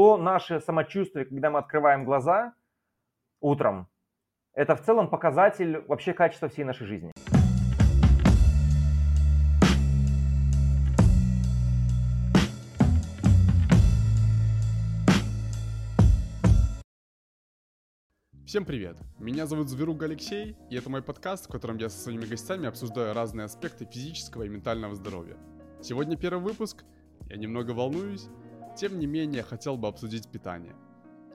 то наше самочувствие, когда мы открываем глаза утром, это в целом показатель вообще качества всей нашей жизни. Всем привет! Меня зовут Зверуг Алексей, и это мой подкаст, в котором я со своими гостями обсуждаю разные аспекты физического и ментального здоровья. Сегодня первый выпуск, я немного волнуюсь, тем не менее хотел бы обсудить питание.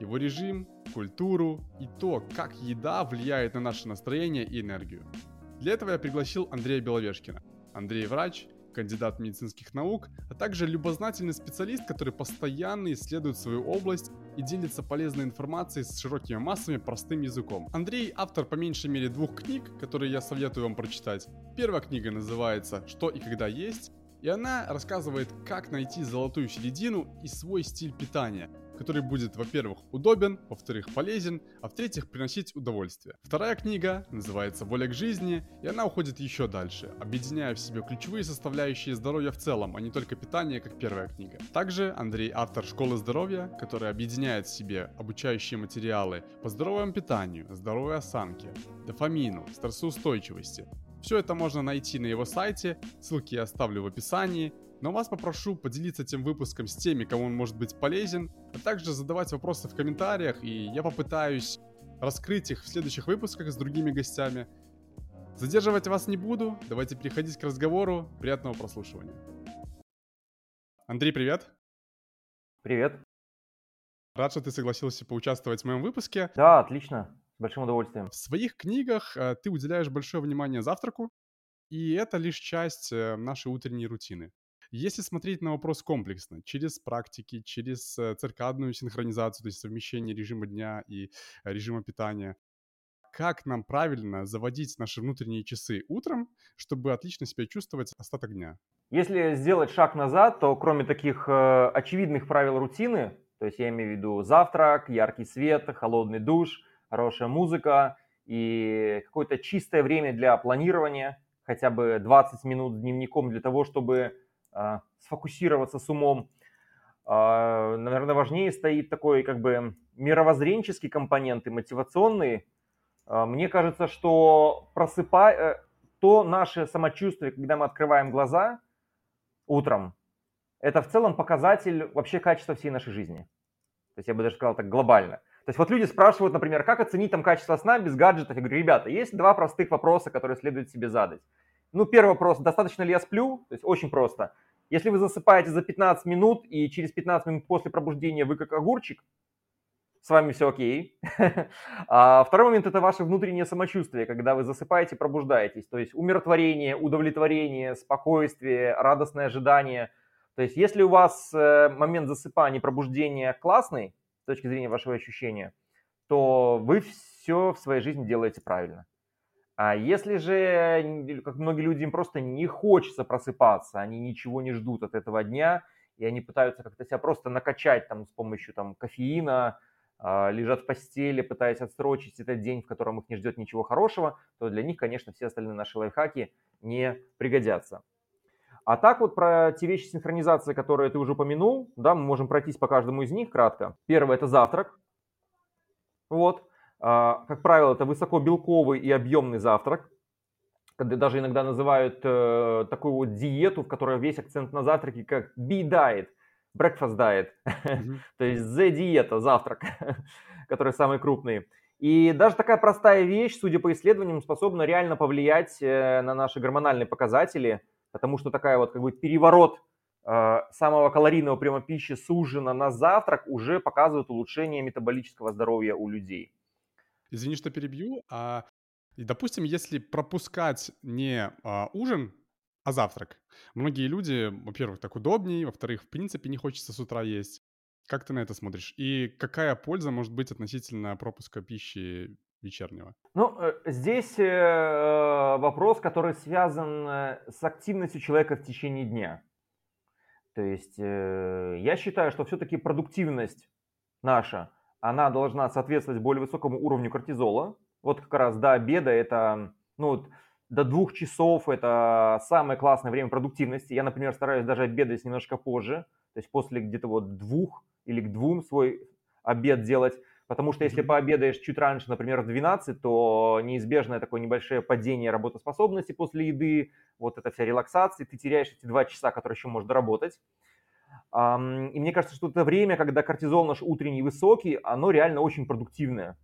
Его режим, культуру и то, как еда влияет на наше настроение и энергию. Для этого я пригласил Андрея Беловешкина. Андрей врач, кандидат медицинских наук, а также любознательный специалист, который постоянно исследует свою область и делится полезной информацией с широкими массами простым языком. Андрей автор по меньшей мере двух книг, которые я советую вам прочитать. Первая книга называется «Что и когда есть», и она рассказывает, как найти золотую середину и свой стиль питания – который будет, во-первых, удобен, во-вторых, полезен, а в-третьих, приносить удовольствие. Вторая книга называется «Воля к жизни», и она уходит еще дальше, объединяя в себе ключевые составляющие здоровья в целом, а не только питание, как первая книга. Также Андрей автор «Школы здоровья», которая объединяет в себе обучающие материалы по здоровому питанию, здоровой осанке, дофамину, стрессоустойчивости, все это можно найти на его сайте, ссылки я оставлю в описании, но вас попрошу поделиться этим выпуском с теми, кому он может быть полезен, а также задавать вопросы в комментариях, и я попытаюсь раскрыть их в следующих выпусках с другими гостями. Задерживать вас не буду, давайте переходить к разговору. Приятного прослушивания. Андрей, привет. Привет. Рад, что ты согласился поучаствовать в моем выпуске. Да, отлично. С большим удовольствием. В своих книгах э, ты уделяешь большое внимание завтраку, и это лишь часть э, нашей утренней рутины. Если смотреть на вопрос комплексно, через практики, через э, циркадную синхронизацию, то есть совмещение режима дня и режима питания, как нам правильно заводить наши внутренние часы утром, чтобы отлично себя чувствовать остаток дня? Если сделать шаг назад, то кроме таких очевидных правил рутины, то есть я имею в виду завтрак, яркий свет, холодный душ, хорошая музыка и какое-то чистое время для планирования, хотя бы 20 минут дневником для того, чтобы а, сфокусироваться с умом. А, наверное, важнее стоит такой как бы мировоззренческий компонент и мотивационный. А, мне кажется, что просыпая э, то наше самочувствие, когда мы открываем глаза утром, это в целом показатель вообще качества всей нашей жизни. То есть я бы даже сказал так глобально. То есть вот люди спрашивают, например, как оценить там качество сна без гаджетов. Я говорю, ребята, есть два простых вопроса, которые следует себе задать. Ну, первый вопрос, достаточно ли я сплю? То есть очень просто. Если вы засыпаете за 15 минут и через 15 минут после пробуждения вы как огурчик, с вами все окей. а второй момент – это ваше внутреннее самочувствие, когда вы засыпаете, пробуждаетесь. То есть умиротворение, удовлетворение, спокойствие, радостное ожидание. То есть если у вас э, момент засыпания, пробуждения классный с точки зрения вашего ощущения, то вы все в своей жизни делаете правильно. А если же, как многие люди, им просто не хочется просыпаться, они ничего не ждут от этого дня, и они пытаются как-то себя просто накачать там с помощью там кофеина, э, лежат в постели, пытаясь отсрочить этот день, в котором их не ждет ничего хорошего, то для них, конечно, все остальные наши лайфхаки не пригодятся. А так вот про те вещи синхронизации, которые ты уже упомянул, да, мы можем пройтись по каждому из них кратко. Первое – это завтрак. Вот. А, как правило, это высокобелковый и объемный завтрак. Когда даже иногда называют э, такую вот диету, в которой весь акцент на завтраке, как B-diet, breakfast diet, mm-hmm. то есть Z-диета, завтрак, который самый крупный. И даже такая простая вещь, судя по исследованиям, способна реально повлиять э, на наши гормональные показатели, потому что такая вот как бы переворот э, самого калорийного приема пищи с ужина на завтрак уже показывает улучшение метаболического здоровья у людей. Извини, что перебью. А, допустим, если пропускать не а, ужин, а завтрак. Многие люди, во-первых, так удобнее, во-вторых, в принципе, не хочется с утра есть. Как ты на это смотришь? И какая польза может быть относительно пропуска пищи вечернего? Ну, э, здесь э, вопрос, который связан э, с активностью человека в течение дня. То есть я считаю, что все-таки продуктивность наша она должна соответствовать более высокому уровню кортизола. Вот как раз до обеда это, ну, до двух часов это самое классное время продуктивности. Я, например, стараюсь даже обедать немножко позже, то есть после где-то вот двух или к двум свой обед делать. Потому что если пообедаешь чуть раньше, например, в 12, то неизбежное такое небольшое падение работоспособности после еды, вот эта вся релаксация, ты теряешь эти два часа, которые еще можешь доработать. И мне кажется, что это время, когда кортизол наш утренний высокий, оно реально очень продуктивное.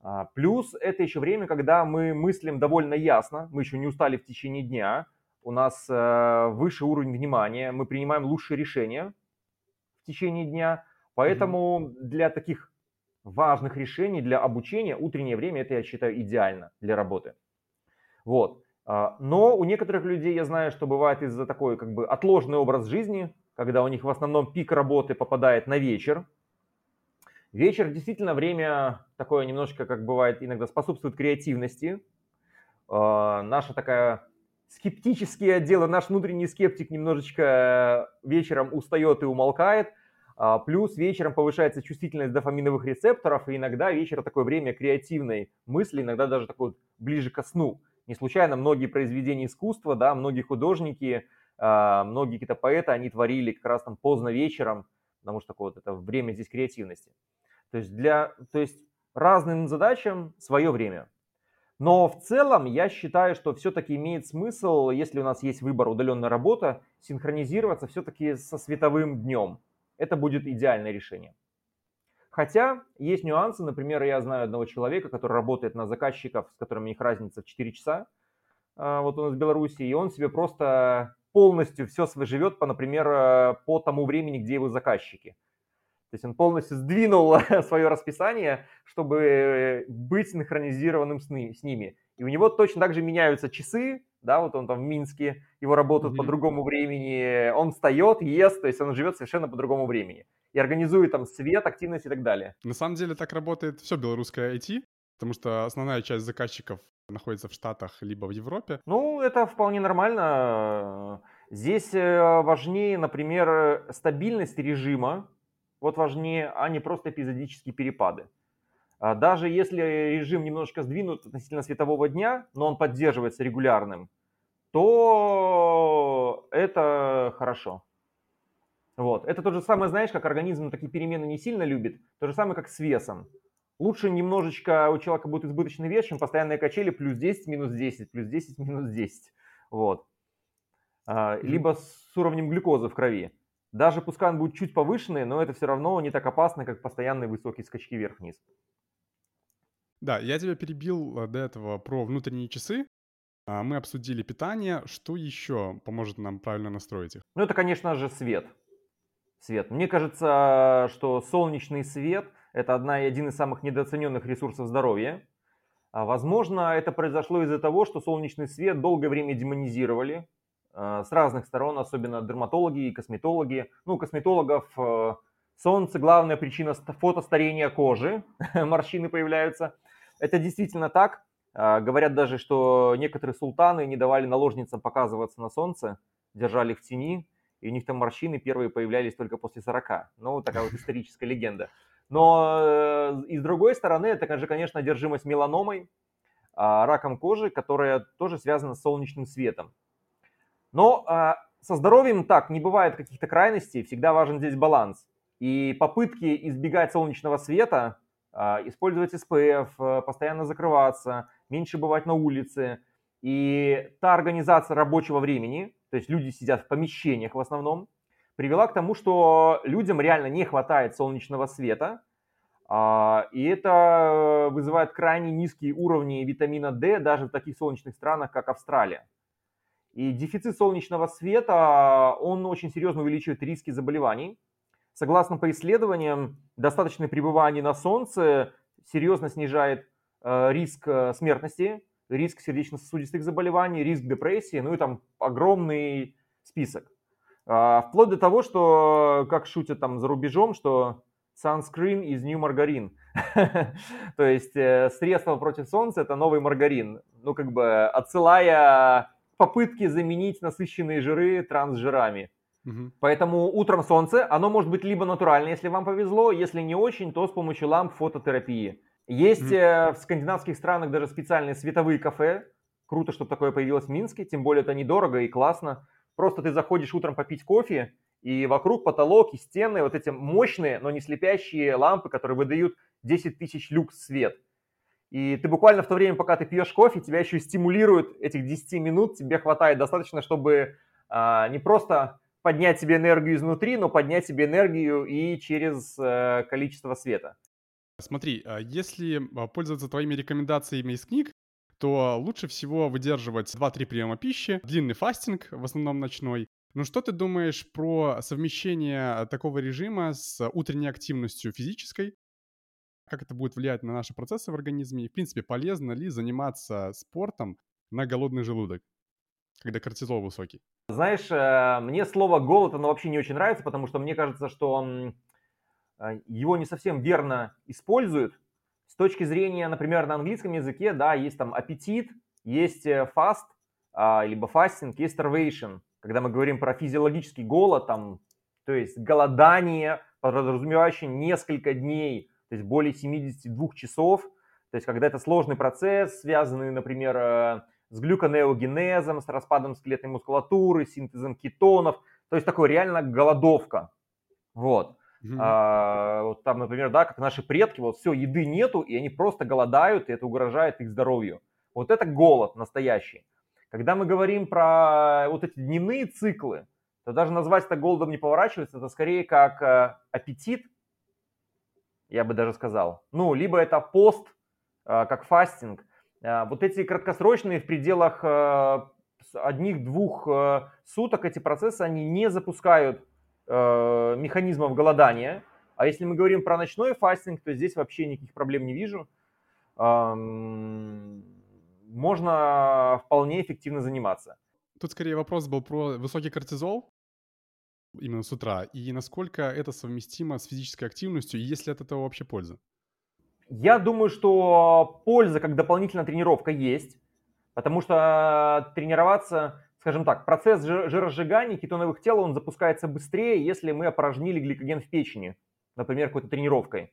А, плюс это еще время, когда мы мыслим довольно ясно, мы еще не устали в течение дня, у нас э, выше уровень внимания, мы принимаем лучшие решения в течение дня. Поэтому для таких важных решений, для обучения утреннее время, это я считаю идеально для работы. Вот. А, но у некоторых людей я знаю, что бывает из-за такой как бы отложенный образ жизни, когда у них в основном пик работы попадает на вечер. Вечер действительно время такое немножко, как бывает иногда, способствует креативности. Э, наша такая скептические отделы, наш внутренний скептик немножечко вечером устает и умолкает, а, плюс вечером повышается чувствительность дофаминовых рецепторов, и иногда вечер такое время креативной мысли, иногда даже такой ближе ко сну. Не случайно многие произведения искусства, да, многие художники, а, многие какие-то поэты, они творили как раз там поздно вечером, потому что такое вот это время здесь креативности. То есть для, то есть разным задачам свое время. Но в целом я считаю, что все-таки имеет смысл, если у нас есть выбор удаленная работа, синхронизироваться все-таки со световым днем. Это будет идеальное решение. Хотя есть нюансы, например, я знаю одного человека, который работает на заказчиков, с которыми у них разница в 4 часа, а, вот нас в Беларуси, и он себе просто полностью все живет, по, например, э, по тому времени, где его заказчики. То есть он полностью сдвинул свое расписание, чтобы быть синхронизированным с, ними. И у него точно так же меняются часы, да, вот он там в Минске, его работают mm-hmm. по другому времени, он встает, ест, то есть он живет совершенно по другому времени. И организует там свет, активность и так далее. На самом деле так работает все белорусское IT, потому что основная часть заказчиков находится в Штатах либо в Европе. Ну, это вполне нормально. Здесь э, важнее, например, стабильность режима, вот важнее, а не просто эпизодические перепады. А даже если режим немножко сдвинут относительно светового дня, но он поддерживается регулярным, то это хорошо. Вот. Это то же самое, знаешь, как организм такие перемены не сильно любит, то же самое, как с весом. Лучше немножечко у человека будет избыточный вес, чем постоянные качели плюс 10, минус 10, плюс 10, минус 10. Вот. А, либо с уровнем глюкозы в крови. Даже пускай он будет чуть повышенный, но это все равно не так опасно, как постоянные высокие скачки вверх-вниз. Да, я тебя перебил э, до этого про внутренние часы. А, мы обсудили питание. Что еще поможет нам правильно настроить их? Ну, это, конечно же, свет. Свет. Мне кажется, что солнечный свет – это одна, один из самых недооцененных ресурсов здоровья. А, возможно, это произошло из-за того, что солнечный свет долгое время демонизировали, Э, с разных сторон, особенно дерматологи и косметологи. Ну, у косметологов э, солнце главная причина фотостарения кожи, морщины появляются. Это действительно так. Э, говорят даже, что некоторые султаны не давали наложницам показываться на солнце, держали в тени, и у них там морщины первые появлялись только после 40. Ну, такая вот историческая легенда. Но и с другой стороны, это же, конечно, одержимость меланомой, раком кожи, которая тоже связана с солнечным светом. Но а, со здоровьем так, не бывает каких-то крайностей, всегда важен здесь баланс. И попытки избегать солнечного света, а, использовать SPF, а, постоянно закрываться, меньше бывать на улице. И та организация рабочего времени, то есть люди сидят в помещениях в основном, привела к тому, что людям реально не хватает солнечного света, и это вызывает крайне низкие уровни витамина D даже в таких солнечных странах, как Австралия. И дефицит солнечного света, он очень серьезно увеличивает риски заболеваний. Согласно по исследованиям, достаточное пребывание на солнце серьезно снижает э, риск э, смертности, риск сердечно-сосудистых заболеваний, риск депрессии, ну и там огромный список. Э, вплоть до того, что, как шутят там за рубежом, что sunscreen is new margarine. То есть э, средство против солнца это новый маргарин. Ну как бы отсылая попытки заменить насыщенные жиры трансжирами. Угу. Поэтому утром солнце, оно может быть либо натуральное, если вам повезло, если не очень, то с помощью ламп фототерапии. Есть угу. в скандинавских странах даже специальные световые кафе. Круто, что такое появилось в Минске, тем более это недорого и классно. Просто ты заходишь утром попить кофе, и вокруг потолок и стены вот эти мощные, но не слепящие лампы, которые выдают 10 тысяч люкс свет. И ты буквально в то время, пока ты пьешь кофе, тебя еще стимулируют этих 10 минут, тебе хватает достаточно, чтобы а, не просто поднять себе энергию изнутри, но поднять себе энергию и через а, количество света. Смотри, а если а, пользоваться твоими рекомендациями из книг, то лучше всего выдерживать 2-3 приема пищи, длинный фастинг, в основном ночной. Ну что ты думаешь про совмещение такого режима с утренней активностью физической? Как это будет влиять на наши процессы в организме? И, в принципе, полезно ли заниматься спортом на голодный желудок, когда кортизол высокий? Знаешь, э, мне слово «голод» оно вообще не очень нравится, потому что мне кажется, что э, его не совсем верно используют, с точки зрения, например, на английском языке, да, есть там аппетит, есть э, fast, а, либо фастинг, есть starvation. Когда мы говорим про физиологический голод, там, то есть голодание, подразумевающее несколько дней, то есть более 72 часов, то есть когда это сложный процесс, связанный, например, э, с глюконеогенезом, с распадом скелетной мускулатуры, синтезом кетонов, то есть такой реально голодовка. Вот. Mm-hmm. А, вот там, например, да, как наши предки, вот все, еды нету, и они просто голодают, и это угрожает их здоровью. Вот это голод настоящий. Когда мы говорим про вот эти дневные циклы, то даже назвать это голодом не поворачивается, это скорее как э, аппетит, я бы даже сказал. Ну, либо это пост, э, как фастинг. Э, вот эти краткосрочные в пределах э, одних-двух э, суток эти процессы, они не запускают механизмов голодания. А если мы говорим про ночной фастинг, то здесь вообще никаких проблем не вижу. Эм, можно вполне эффективно заниматься. Тут скорее вопрос был про высокий кортизол именно с утра, и насколько это совместимо с физической активностью, и есть ли от этого вообще польза? Я думаю, что польза как дополнительная тренировка есть, потому что тренироваться скажем так, процесс жиросжигания кетоновых тел, он запускается быстрее, если мы опорожнили гликоген в печени, например, какой-то тренировкой.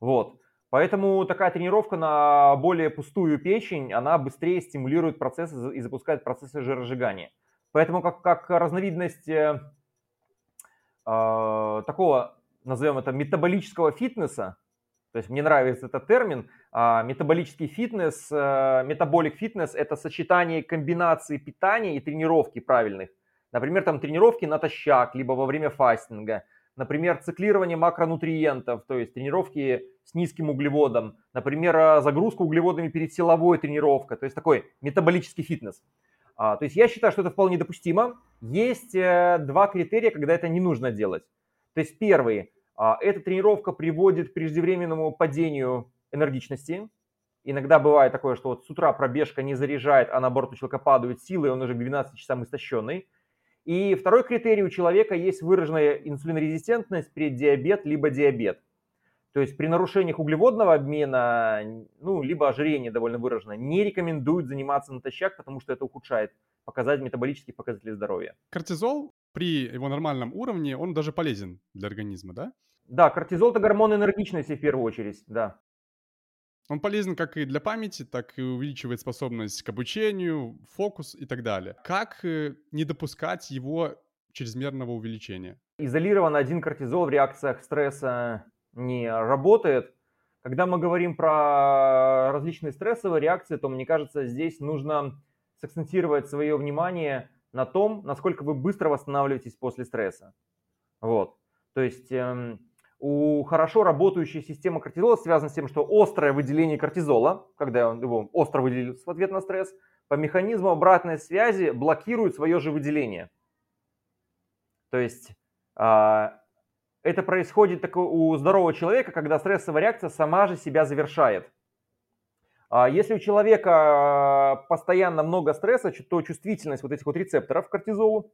Вот. Поэтому такая тренировка на более пустую печень, она быстрее стимулирует процессы и запускает процессы жиросжигания. Поэтому как, как разновидность э, э, такого, назовем это, метаболического фитнеса, то есть мне нравится этот термин. А, метаболический фитнес, метаболик фитнес – это сочетание комбинации питания и тренировки правильных. Например, там тренировки натощак, либо во время фастинга. Например, циклирование макронутриентов, то есть тренировки с низким углеводом. Например, а, загрузка углеводами перед силовой тренировкой. То есть такой метаболический фитнес. А, то есть я считаю, что это вполне допустимо. Есть э, два критерия, когда это не нужно делать. То есть первый – а, эта тренировка приводит к преждевременному падению энергичности. Иногда бывает такое, что вот с утра пробежка не заряжает, а наоборот у человека падают силы, и он уже к 12 часам истощенный. И второй критерий у человека есть выраженная инсулинорезистентность, преддиабет, либо диабет. То есть при нарушениях углеводного обмена, ну, либо ожирение довольно выражено, не рекомендуют заниматься натощак, потому что это ухудшает показать метаболические показатели здоровья. Кортизол при его нормальном уровне, он даже полезен для организма, да? Да, кортизол – это гормон энергичности в первую очередь, да. Он полезен как и для памяти, так и увеличивает способность к обучению, фокус и так далее. Как э, не допускать его чрезмерного увеличения? Изолированно один кортизол в реакциях стресса не работает. Когда мы говорим про различные стрессовые реакции, то, мне кажется, здесь нужно сакцентировать свое внимание на том, насколько вы быстро восстанавливаетесь после стресса. Вот. То есть эм, у хорошо работающей системы кортизола связано с тем, что острое выделение кортизола, когда он его остро выделил в ответ на стресс, по механизму обратной связи блокирует свое же выделение. То есть э, это происходит так у здорового человека, когда стрессовая реакция сама же себя завершает. А если у человека а, постоянно много стресса, то чувствительность вот этих вот рецепторов к кортизолу,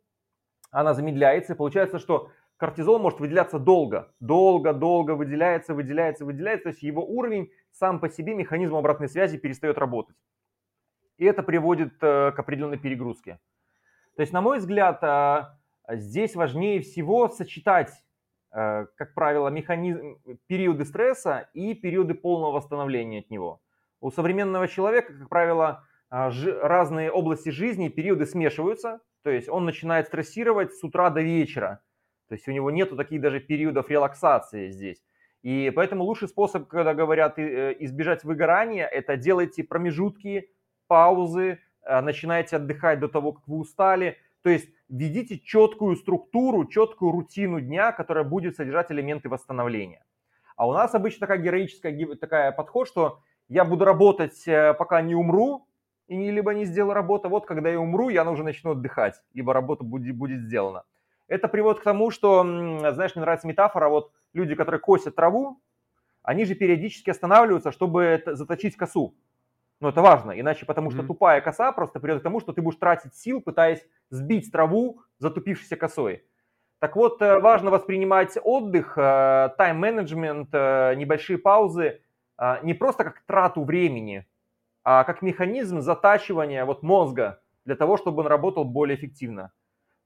она замедляется, и получается, что кортизол может выделяться долго, долго, долго выделяется, выделяется, выделяется, то есть его уровень сам по себе механизм обратной связи перестает работать. И это приводит э, к определенной перегрузке. То есть, на мой взгляд, а, здесь важнее всего сочетать, э, как правило, механизм, периоды стресса и периоды полного восстановления от него. У современного человека, как правило, а, разные области жизни, периоды смешиваются, то есть он начинает стрессировать с утра до вечера. То есть у него нету таких даже периодов релаксации здесь. И поэтому лучший способ, когда говорят э, избежать выгорания, это делайте промежутки, паузы, э, начинайте отдыхать до того, как вы устали. То есть введите четкую структуру, четкую рутину дня, которая будет содержать элементы восстановления. А у нас обычно такая героическая такая подход, что я буду работать, э, пока не умру, и не, либо не сделаю работу. Вот когда я умру, я уже начну отдыхать, либо работа будет, будет сделана. Это приводит к тому, что, знаешь, мне нравится метафора, вот люди, которые косят траву, они же периодически останавливаются, чтобы заточить косу. Но это важно, иначе потому что mm-hmm. тупая коса просто приведет к тому, что ты будешь тратить сил, пытаясь сбить траву затупившейся косой. Так вот, э, важно воспринимать отдых, э, тайм-менеджмент, небольшие паузы не просто как трату времени, а как механизм затачивания вот мозга для того, чтобы он работал более эффективно.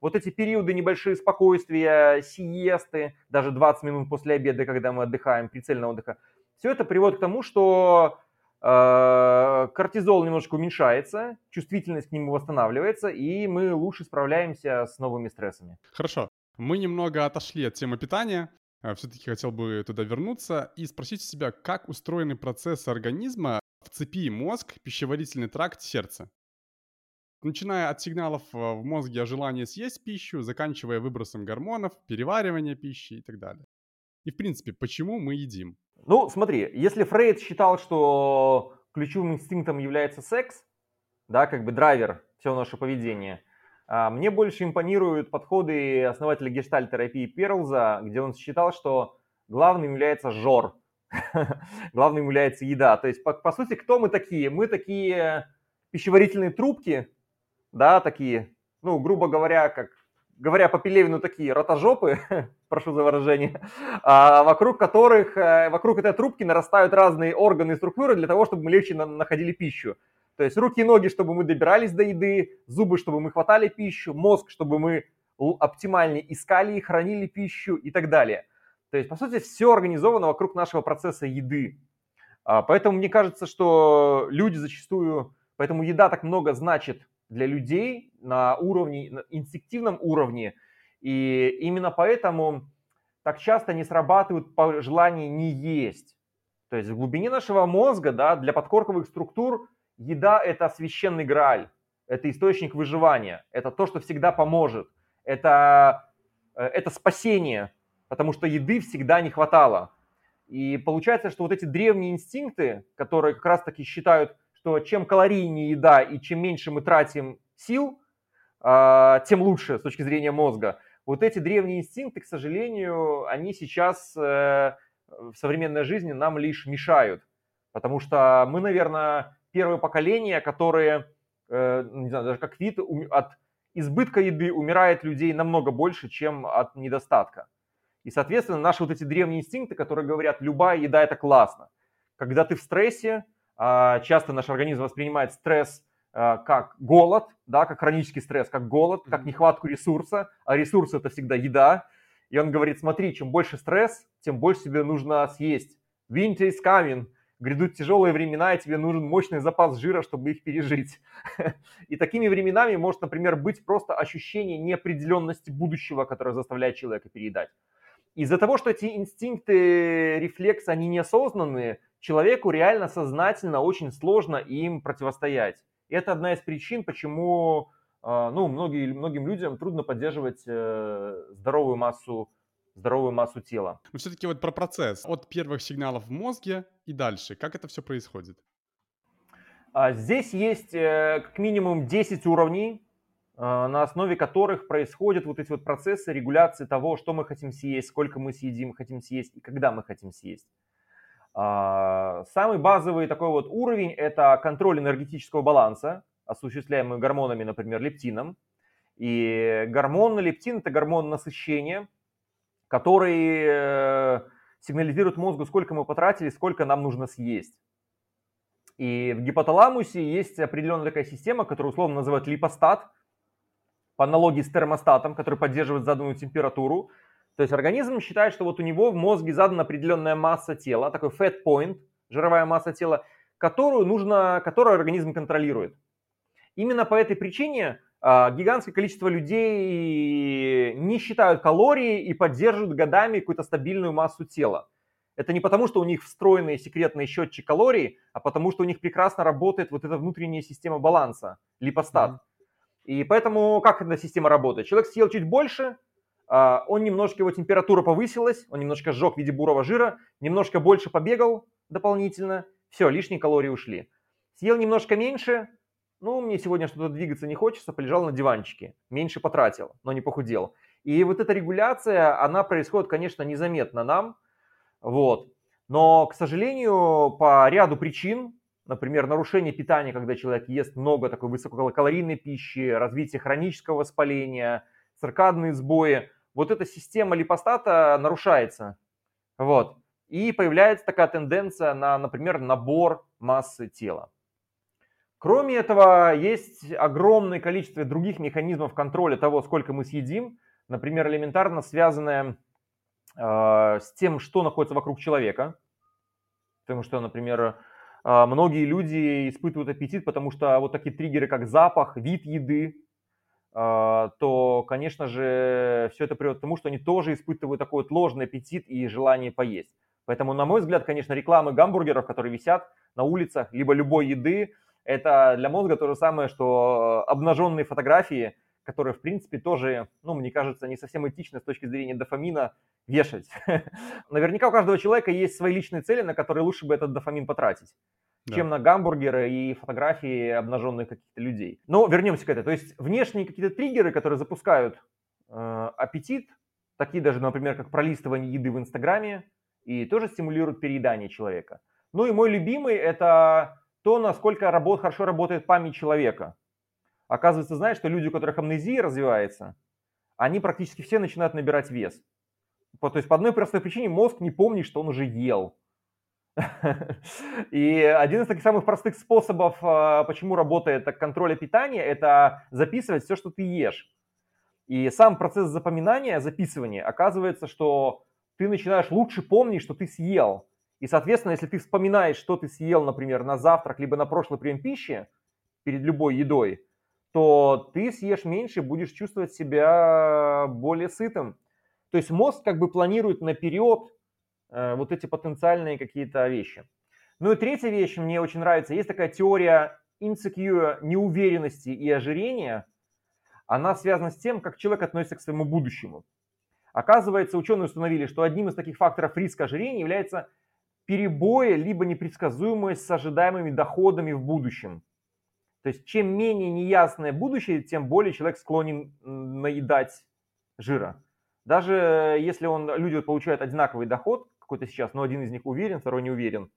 Вот эти периоды небольшие спокойствия, сиесты, даже 20 минут после обеда, когда мы отдыхаем, прицельного отдыха, все это приводит к тому, что э, кортизол немножко уменьшается, чувствительность к нему восстанавливается, и мы лучше справляемся с новыми стрессами. Хорошо. Мы немного отошли от темы питания. Э, Все-таки хотел бы туда вернуться и спросить себя, как устроены процессы организма в цепи мозг, пищеварительный тракт, сердце начиная от сигналов э, в мозге о желании съесть пищу, заканчивая выбросом гормонов, переваривания пищи и так далее. И, в принципе, почему мы едим? Ну, смотри, если Фрейд считал, что ключевым инстинктом является секс, да, как бы драйвер всего нашего поведения, а, мне больше импонируют подходы основателя гештальтерапии Перлза, где он считал, что главным является жор, главным является еда. То есть, по, по сути, кто мы такие? Мы такие пищеварительные трубки, да, такие, ну, грубо говоря, как говоря по Пелевину, такие ротожопы, прошу за выражение, а, вокруг которых, э, вокруг этой трубки нарастают разные органы и структуры для того, чтобы мы легче находили пищу. То есть руки и ноги, чтобы мы добирались до еды, зубы, чтобы мы хватали пищу, мозг, чтобы мы оптимальнее искали и хранили пищу и так далее. То есть, по сути, все организовано вокруг нашего процесса еды. А, поэтому мне кажется, что люди зачастую, поэтому еда так много значит для людей на уровне, на инстинктивном уровне. И именно поэтому так часто не срабатывают желание не есть. То есть в глубине нашего мозга, да, для подкорковых структур еда – это священный грааль, это источник выживания, это то, что всегда поможет, это, э, это спасение, потому что еды всегда не хватало. И получается, что вот эти древние инстинкты, которые как раз-таки считают что чем калорийнее еда и чем меньше мы тратим сил, а, тем лучше с точки зрения мозга. Вот эти древние инстинкты, к сожалению, они сейчас э, в современной жизни нам лишь мешают. Потому что мы, наверное, первое поколение, которое, э, не знаю, даже как вид, от избытка еды умирает людей намного больше, чем от недостатка. И, соответственно, наши вот эти древние инстинкты, которые говорят, любая еда это классно. Когда ты в стрессе, а, часто наш организм воспринимает стресс а, как голод, да, как хронический стресс, как голод, как нехватку ресурса, а ресурс это всегда еда. И он говорит, смотри, чем больше стресс, тем больше тебе нужно съесть. Winter is coming. Грядут тяжелые времена, и тебе нужен мощный запас жира, чтобы их пережить. И такими временами может, например, быть просто ощущение неопределенности будущего, которое заставляет человека переедать. Из-за того, что эти инстинкты, рефлексы, они неосознанные, человеку реально сознательно очень сложно им противостоять. И это одна из причин, почему а, ну, многие, многим людям трудно поддерживать э, здоровую массу здоровую массу тела. Но все-таки вот про процесс. От первых сигналов в мозге и дальше. Как это все происходит? А, здесь есть э, как минимум 10 уровней, а, на основе которых происходят вот эти вот процессы регуляции того, что мы хотим съесть, сколько мы съедим, хотим съесть и когда мы хотим съесть. А, самый базовый такой вот уровень – это контроль энергетического баланса, осуществляемый гормонами, например, лептином. И гормон лептин – это гормон насыщения, который э, сигнализирует мозгу, сколько мы потратили, сколько нам нужно съесть. И в гипоталамусе есть определенная такая система, которую условно называют липостат, по аналогии с термостатом, который поддерживает заданную температуру. То есть организм считает, что вот у него в мозге задана определенная масса тела, такой fat point, жировая масса тела, которую нужно, которую организм контролирует. Именно по этой причине гигантское количество людей не считают калории и поддерживают годами какую-то стабильную массу тела. Это не потому, что у них встроенный секретный счетчик калорий, а потому, что у них прекрасно работает вот эта внутренняя система баланса, липостат. Mm-hmm. И поэтому как эта система работает? Человек съел чуть больше, а, он немножко, его температура повысилась, он немножко сжег в виде бурого жира, немножко больше побегал дополнительно, все, лишние калории ушли. Съел немножко меньше, ну, мне сегодня что-то двигаться не хочется, полежал на диванчике, меньше потратил, но не похудел. И вот эта регуляция, она происходит, конечно, незаметно нам, вот. Но, к сожалению, по ряду причин, например, нарушение питания, когда человек ест много такой высококалорийной пищи, развитие хронического воспаления, циркадные сбои, вот эта система липостата нарушается. Вот. И появляется такая тенденция на, например, набор массы тела. Кроме этого, есть огромное количество других механизмов контроля того, сколько мы съедим, например, элементарно связанное э, с тем, что находится вокруг человека. Потому что, например, э, многие люди испытывают аппетит, потому что вот такие триггеры, как запах, вид еды, э, то, конечно же, все это приводит к тому, что они тоже испытывают такой вот ложный аппетит и желание поесть. Поэтому, на мой взгляд, конечно, рекламы гамбургеров, которые висят на улицах, либо любой еды, это для мозга то же самое, что обнаженные фотографии, которые, в принципе, тоже, ну, мне кажется, не совсем этично с точки зрения дофамина вешать. Наверняка у каждого человека есть свои личные цели, на которые лучше бы этот дофамин потратить, да. чем на гамбургеры и фотографии обнаженных каких-то людей. Но вернемся к этому. То есть внешние какие-то триггеры, которые запускают э, аппетит, такие даже, например, как пролистывание еды в Инстаграме, и тоже стимулируют переедание человека. Ну и мой любимый – это то, насколько работ, хорошо работает память человека. Оказывается, знаешь, что люди, у которых амнезия развивается, они практически все начинают набирать вес. То есть по одной простой причине мозг не помнит, что он уже ел. И один из таких самых простых способов, а, почему работает контроль питания, это записывать все, что ты ешь. И сам процесс запоминания, записывания, оказывается, что ты начинаешь лучше помнить, что ты съел. И, соответственно, если ты вспоминаешь, что ты съел, например, на завтрак, либо на прошлый прием пищи, перед любой едой, то ты съешь меньше, будешь чувствовать себя более сытым. То есть мозг как бы планирует наперед э, вот эти потенциальные какие-то вещи. Ну и третья вещь мне очень нравится. Есть такая теория insecure неуверенности и ожирения. Она связана с тем, как человек относится к своему будущему. Оказывается, ученые установили, что одним из таких факторов риска ожирения является перебои либо непредсказуемость с ожидаемыми доходами в будущем. То есть чем менее неясное будущее, тем более человек склонен наедать жира. Даже если он, люди получают одинаковый доход, какой-то сейчас, но один из них уверен, второй не уверен,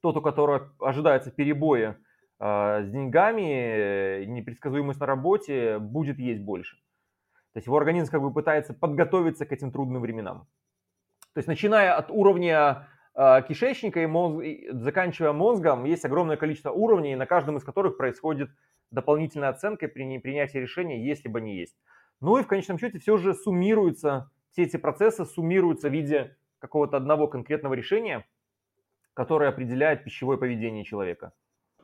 тот, у которого ожидается перебои э, с деньгами, непредсказуемость на работе, будет есть больше. То есть его организм как бы пытается подготовиться к этим трудным временам. То есть начиная от уровня э, кишечника и, мозг, заканчивая мозгом, есть огромное количество уровней, на каждом из которых происходит дополнительная оценка при принятии решения, есть либо не есть. Ну и в конечном счете все же суммируются, все эти процессы суммируются в виде какого-то одного конкретного решения, которое определяет пищевое поведение человека.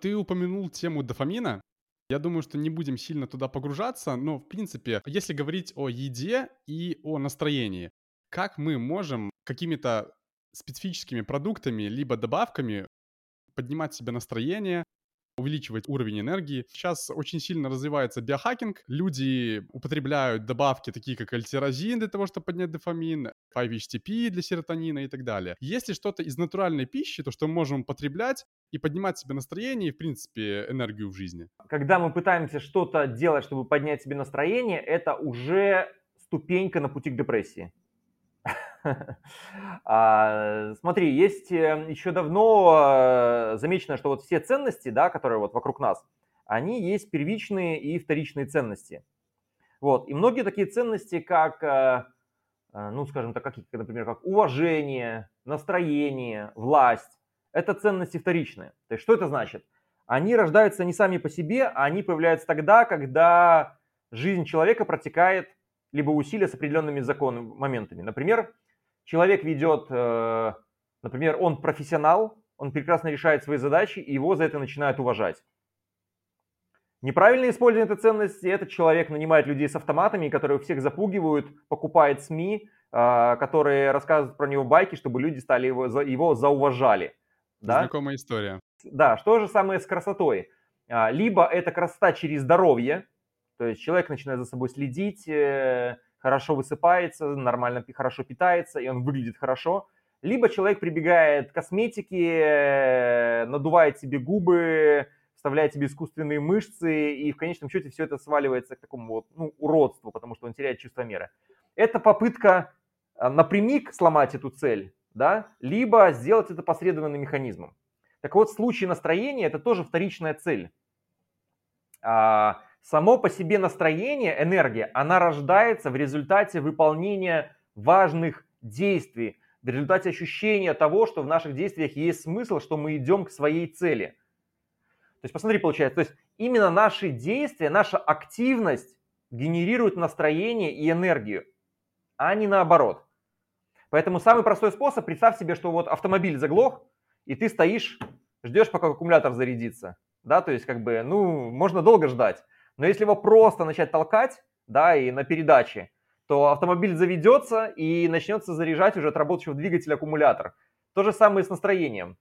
Ты упомянул тему дофамина. Я думаю, что не будем сильно туда погружаться, но, в принципе, если говорить о еде и о настроении, как мы можем какими-то специфическими продуктами либо добавками поднимать себе настроение, увеличивать уровень энергии. Сейчас очень сильно развивается биохакинг. Люди употребляют добавки, такие как альтирозин для того, чтобы поднять дофамин, 5-HTP для серотонина и так далее. Если что-то из натуральной пищи, то что мы можем употреблять и поднимать себе настроение и, в принципе, энергию в жизни. Когда мы пытаемся что-то делать, чтобы поднять себе настроение, это уже ступенька на пути к депрессии. А, смотри, есть э, еще давно э, замечено, что вот все ценности, да, которые вот вокруг нас, они есть первичные и вторичные ценности. Вот. И многие такие ценности, как, э, ну, скажем так, как, например, как уважение, настроение, власть, это ценности вторичные. То есть что это значит? Они рождаются не сами по себе, а они появляются тогда, когда жизнь человека протекает либо усилия с определенными законами, моментами. Например, человек ведет, э, например, он профессионал, он прекрасно решает свои задачи, и его за это начинают уважать. Неправильно использование этой ценности – этот человек нанимает людей с автоматами, которые всех запугивают, покупает СМИ, а, которые рассказывают про него байки, чтобы люди стали его, его зауважали. Да? Знакомая история. Да, что же самое с красотой? А, либо это красота через здоровье, то есть человек начинает за собой следить, э, хорошо высыпается, нормально, хорошо питается, и он выглядит хорошо. Либо человек прибегает к косметике, э, надувает себе губы, вставляет себе искусственные мышцы, и в конечном счете все это сваливается к такому вот, ну, уродству, потому что он теряет чувство меры. Это попытка а, напрямик сломать эту цель, да, либо сделать это посредственным механизмом. Так вот, в случае настроения это тоже вторичная цель. А, само по себе настроение, энергия, она рождается в результате выполнения важных действий, в результате ощущения того, что в наших действиях есть смысл, что мы идем к своей цели – то есть посмотри, получается, то есть именно наши действия, наша активность генерирует настроение и энергию, а не наоборот. Поэтому самый простой способ, представь себе, что вот автомобиль заглох, и ты стоишь, ждешь, пока аккумулятор зарядится. Да, то есть как бы, ну, можно долго ждать. Но если его просто начать толкать, да, и на передаче, то автомобиль заведется и начнется заряжать уже от работающего двигателя аккумулятор. То же самое и с настроением.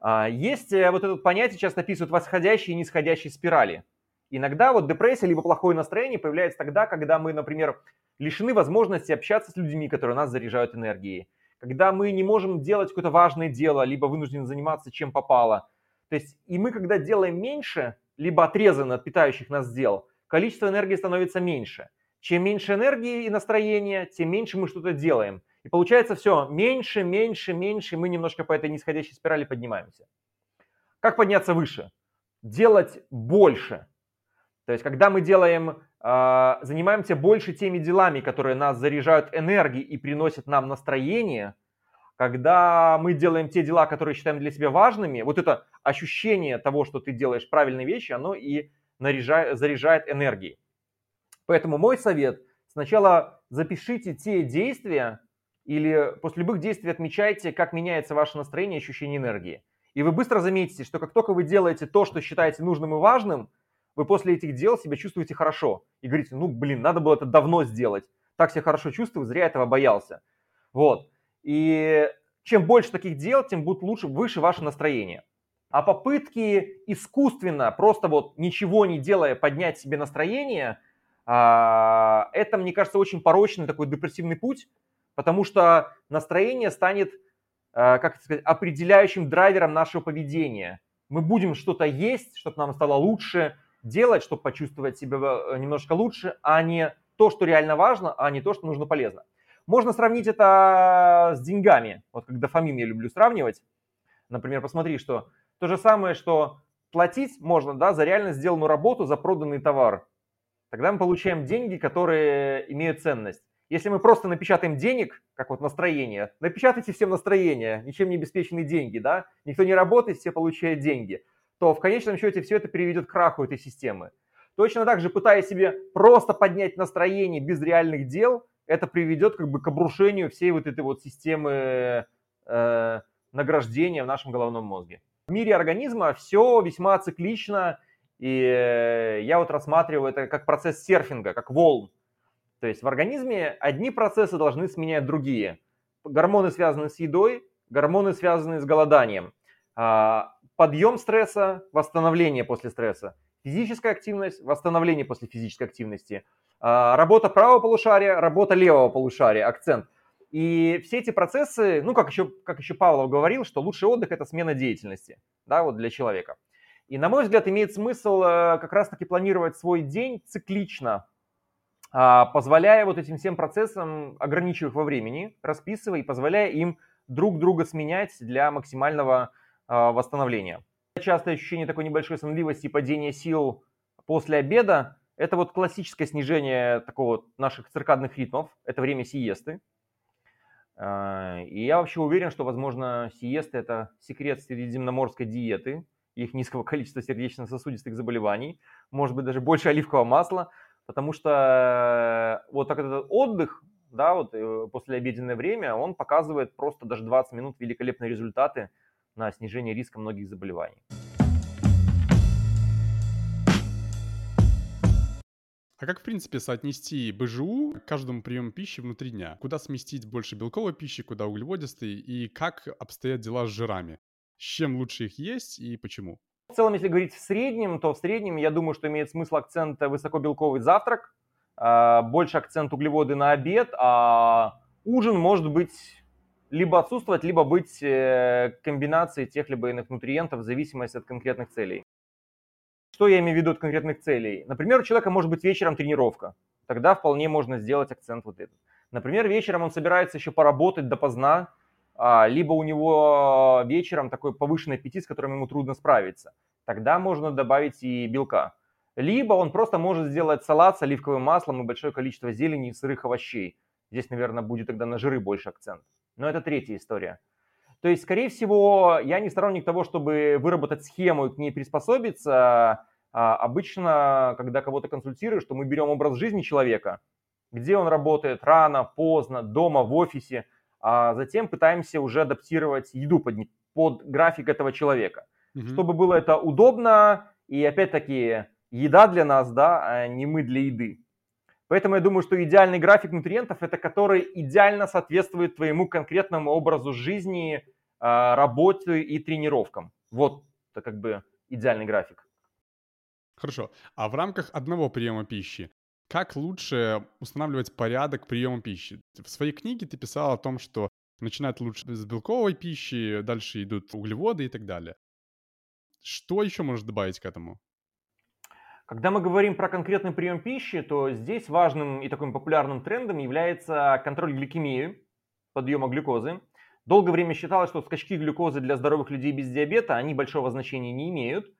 А, есть э, вот это понятие, часто описывают восходящие и нисходящие спирали. Иногда вот депрессия либо плохое настроение появляется тогда, когда мы, например, лишены возможности общаться с людьми, которые нас заряжают энергией. Когда мы не можем делать какое-то важное дело, либо вынуждены заниматься чем попало. То есть и мы, когда делаем меньше, либо отрезаны от питающих нас дел, количество энергии становится меньше. Чем меньше энергии и настроения, тем меньше мы что-то делаем. И получается все, меньше, меньше, меньше, мы немножко по этой нисходящей спирали поднимаемся. Как подняться выше? Делать больше. То есть, когда мы делаем, э, занимаемся больше теми делами, которые нас заряжают энергией и приносят нам настроение, когда мы делаем те дела, которые считаем для себя важными, вот это ощущение того, что ты делаешь правильные вещи, оно и наряжает, заряжает энергией. Поэтому мой совет, сначала запишите те действия, или после любых действий отмечайте, как меняется ваше настроение ощущение энергии. И вы быстро заметите, что как только вы делаете то, что считаете нужным и важным, вы после этих дел себя чувствуете хорошо. И говорите, ну, блин, надо было это давно сделать. Так себя хорошо чувствую, зря этого боялся. Вот. И чем больше таких дел, тем будет лучше, выше ваше настроение. А попытки искусственно, просто вот ничего не делая, поднять себе настроение, а, это, мне кажется, очень порочный такой депрессивный путь, потому что настроение станет, э, как сказать, определяющим драйвером нашего поведения. Мы будем что-то есть, чтобы нам стало лучше, делать, чтобы почувствовать себя э, немножко лучше, а не то, что реально важно, а не то, что нужно полезно. Можно сравнить это с деньгами. Вот как дофамин я люблю сравнивать. Например, посмотри, что то же самое, что платить можно да, за реально сделанную работу, за проданный товар. Тогда мы получаем деньги, которые имеют ценность. Если мы просто напечатаем денег, как вот настроение, напечатайте всем настроение, ничем не обеспеченные деньги, да, никто не работает, все получают деньги, то в конечном счете все это приведет к краху этой системы. Точно так же, пытаясь себе просто поднять настроение без реальных дел, это приведет как бы к обрушению всей вот этой вот системы э, награждения в нашем головном мозге. В мире организма все весьма циклично, и я вот рассматриваю это как процесс серфинга, как волн. То есть в организме одни процессы должны сменять другие. Гормоны связаны с едой, гормоны связаны с голоданием. А, подъем стресса, восстановление после стресса. Физическая активность, восстановление после физической активности. А, работа правого полушария, работа левого полушария, акцент. И все эти процессы, ну, как еще, как еще Павлов говорил, что лучший отдых – это смена деятельности, да, вот для человека. И, на мой взгляд, имеет смысл э, как раз-таки планировать свой день циклично, а, позволяя вот этим всем процессам, ограничивая их во времени, расписывая и позволяя им друг друга сменять для максимального а, восстановления. Частое ощущение такой небольшой сонливости и падения сил после обеда – это вот классическое снижение такого наших циркадных ритмов, это время сиесты. А, и я вообще уверен, что, возможно, сиеста – это секрет средиземноморской диеты, их низкого количества сердечно-сосудистых заболеваний, может быть, даже больше оливкового масла – потому что э, вот так этот отдых, да, вот э, после обеденное время, он показывает просто даже 20 минут великолепные результаты на снижение риска многих заболеваний. А как, в принципе, соотнести БЖУ к каждому приему пищи внутри дня? Куда сместить больше белковой пищи, куда углеводистой? И как обстоят дела с жирами? С чем лучше их есть и почему? В целом, если говорить в среднем, то в среднем, я думаю, что имеет смысл акцент высокобелковый завтрак, а, больше акцент углеводы на обед, а ужин может быть либо отсутствовать, либо быть э, комбинацией тех либо иных нутриентов в зависимости от конкретных целей. Что я имею в виду от конкретных целей? Например, у человека может быть вечером тренировка. Тогда вполне можно сделать акцент вот этот. Например, вечером он собирается еще поработать допоздна, а, либо у него вечером такой повышенный аппетит, с которым ему трудно справиться. Тогда можно добавить и белка. Либо он просто может сделать салат с оливковым маслом и большое количество зелени и сырых овощей. Здесь, наверное, будет тогда на жиры больше акцент. Но это третья история. То есть, скорее всего, я не сторонник того, чтобы выработать схему и к ней приспособиться. А обычно, когда кого-то консультируешь, что мы берем образ жизни человека, где он работает рано, поздно, дома, в офисе, а затем пытаемся уже адаптировать еду под, под график этого человека. Угу. Чтобы было это удобно и, опять-таки, еда для нас, да, а не мы для еды. Поэтому я думаю, что идеальный график нутриентов это который идеально соответствует твоему конкретному образу жизни, работе и тренировкам. Вот это как бы идеальный график. Хорошо. А в рамках одного приема пищи, как лучше устанавливать порядок приема пищи? В своей книге ты писал о том, что начинают лучше с белковой пищи, дальше идут углеводы и так далее. Что еще можешь добавить к этому? Когда мы говорим про конкретный прием пищи, то здесь важным и таким популярным трендом является контроль гликемии, подъема глюкозы. Долгое время считалось, что скачки глюкозы для здоровых людей без диабета, они большого значения не имеют.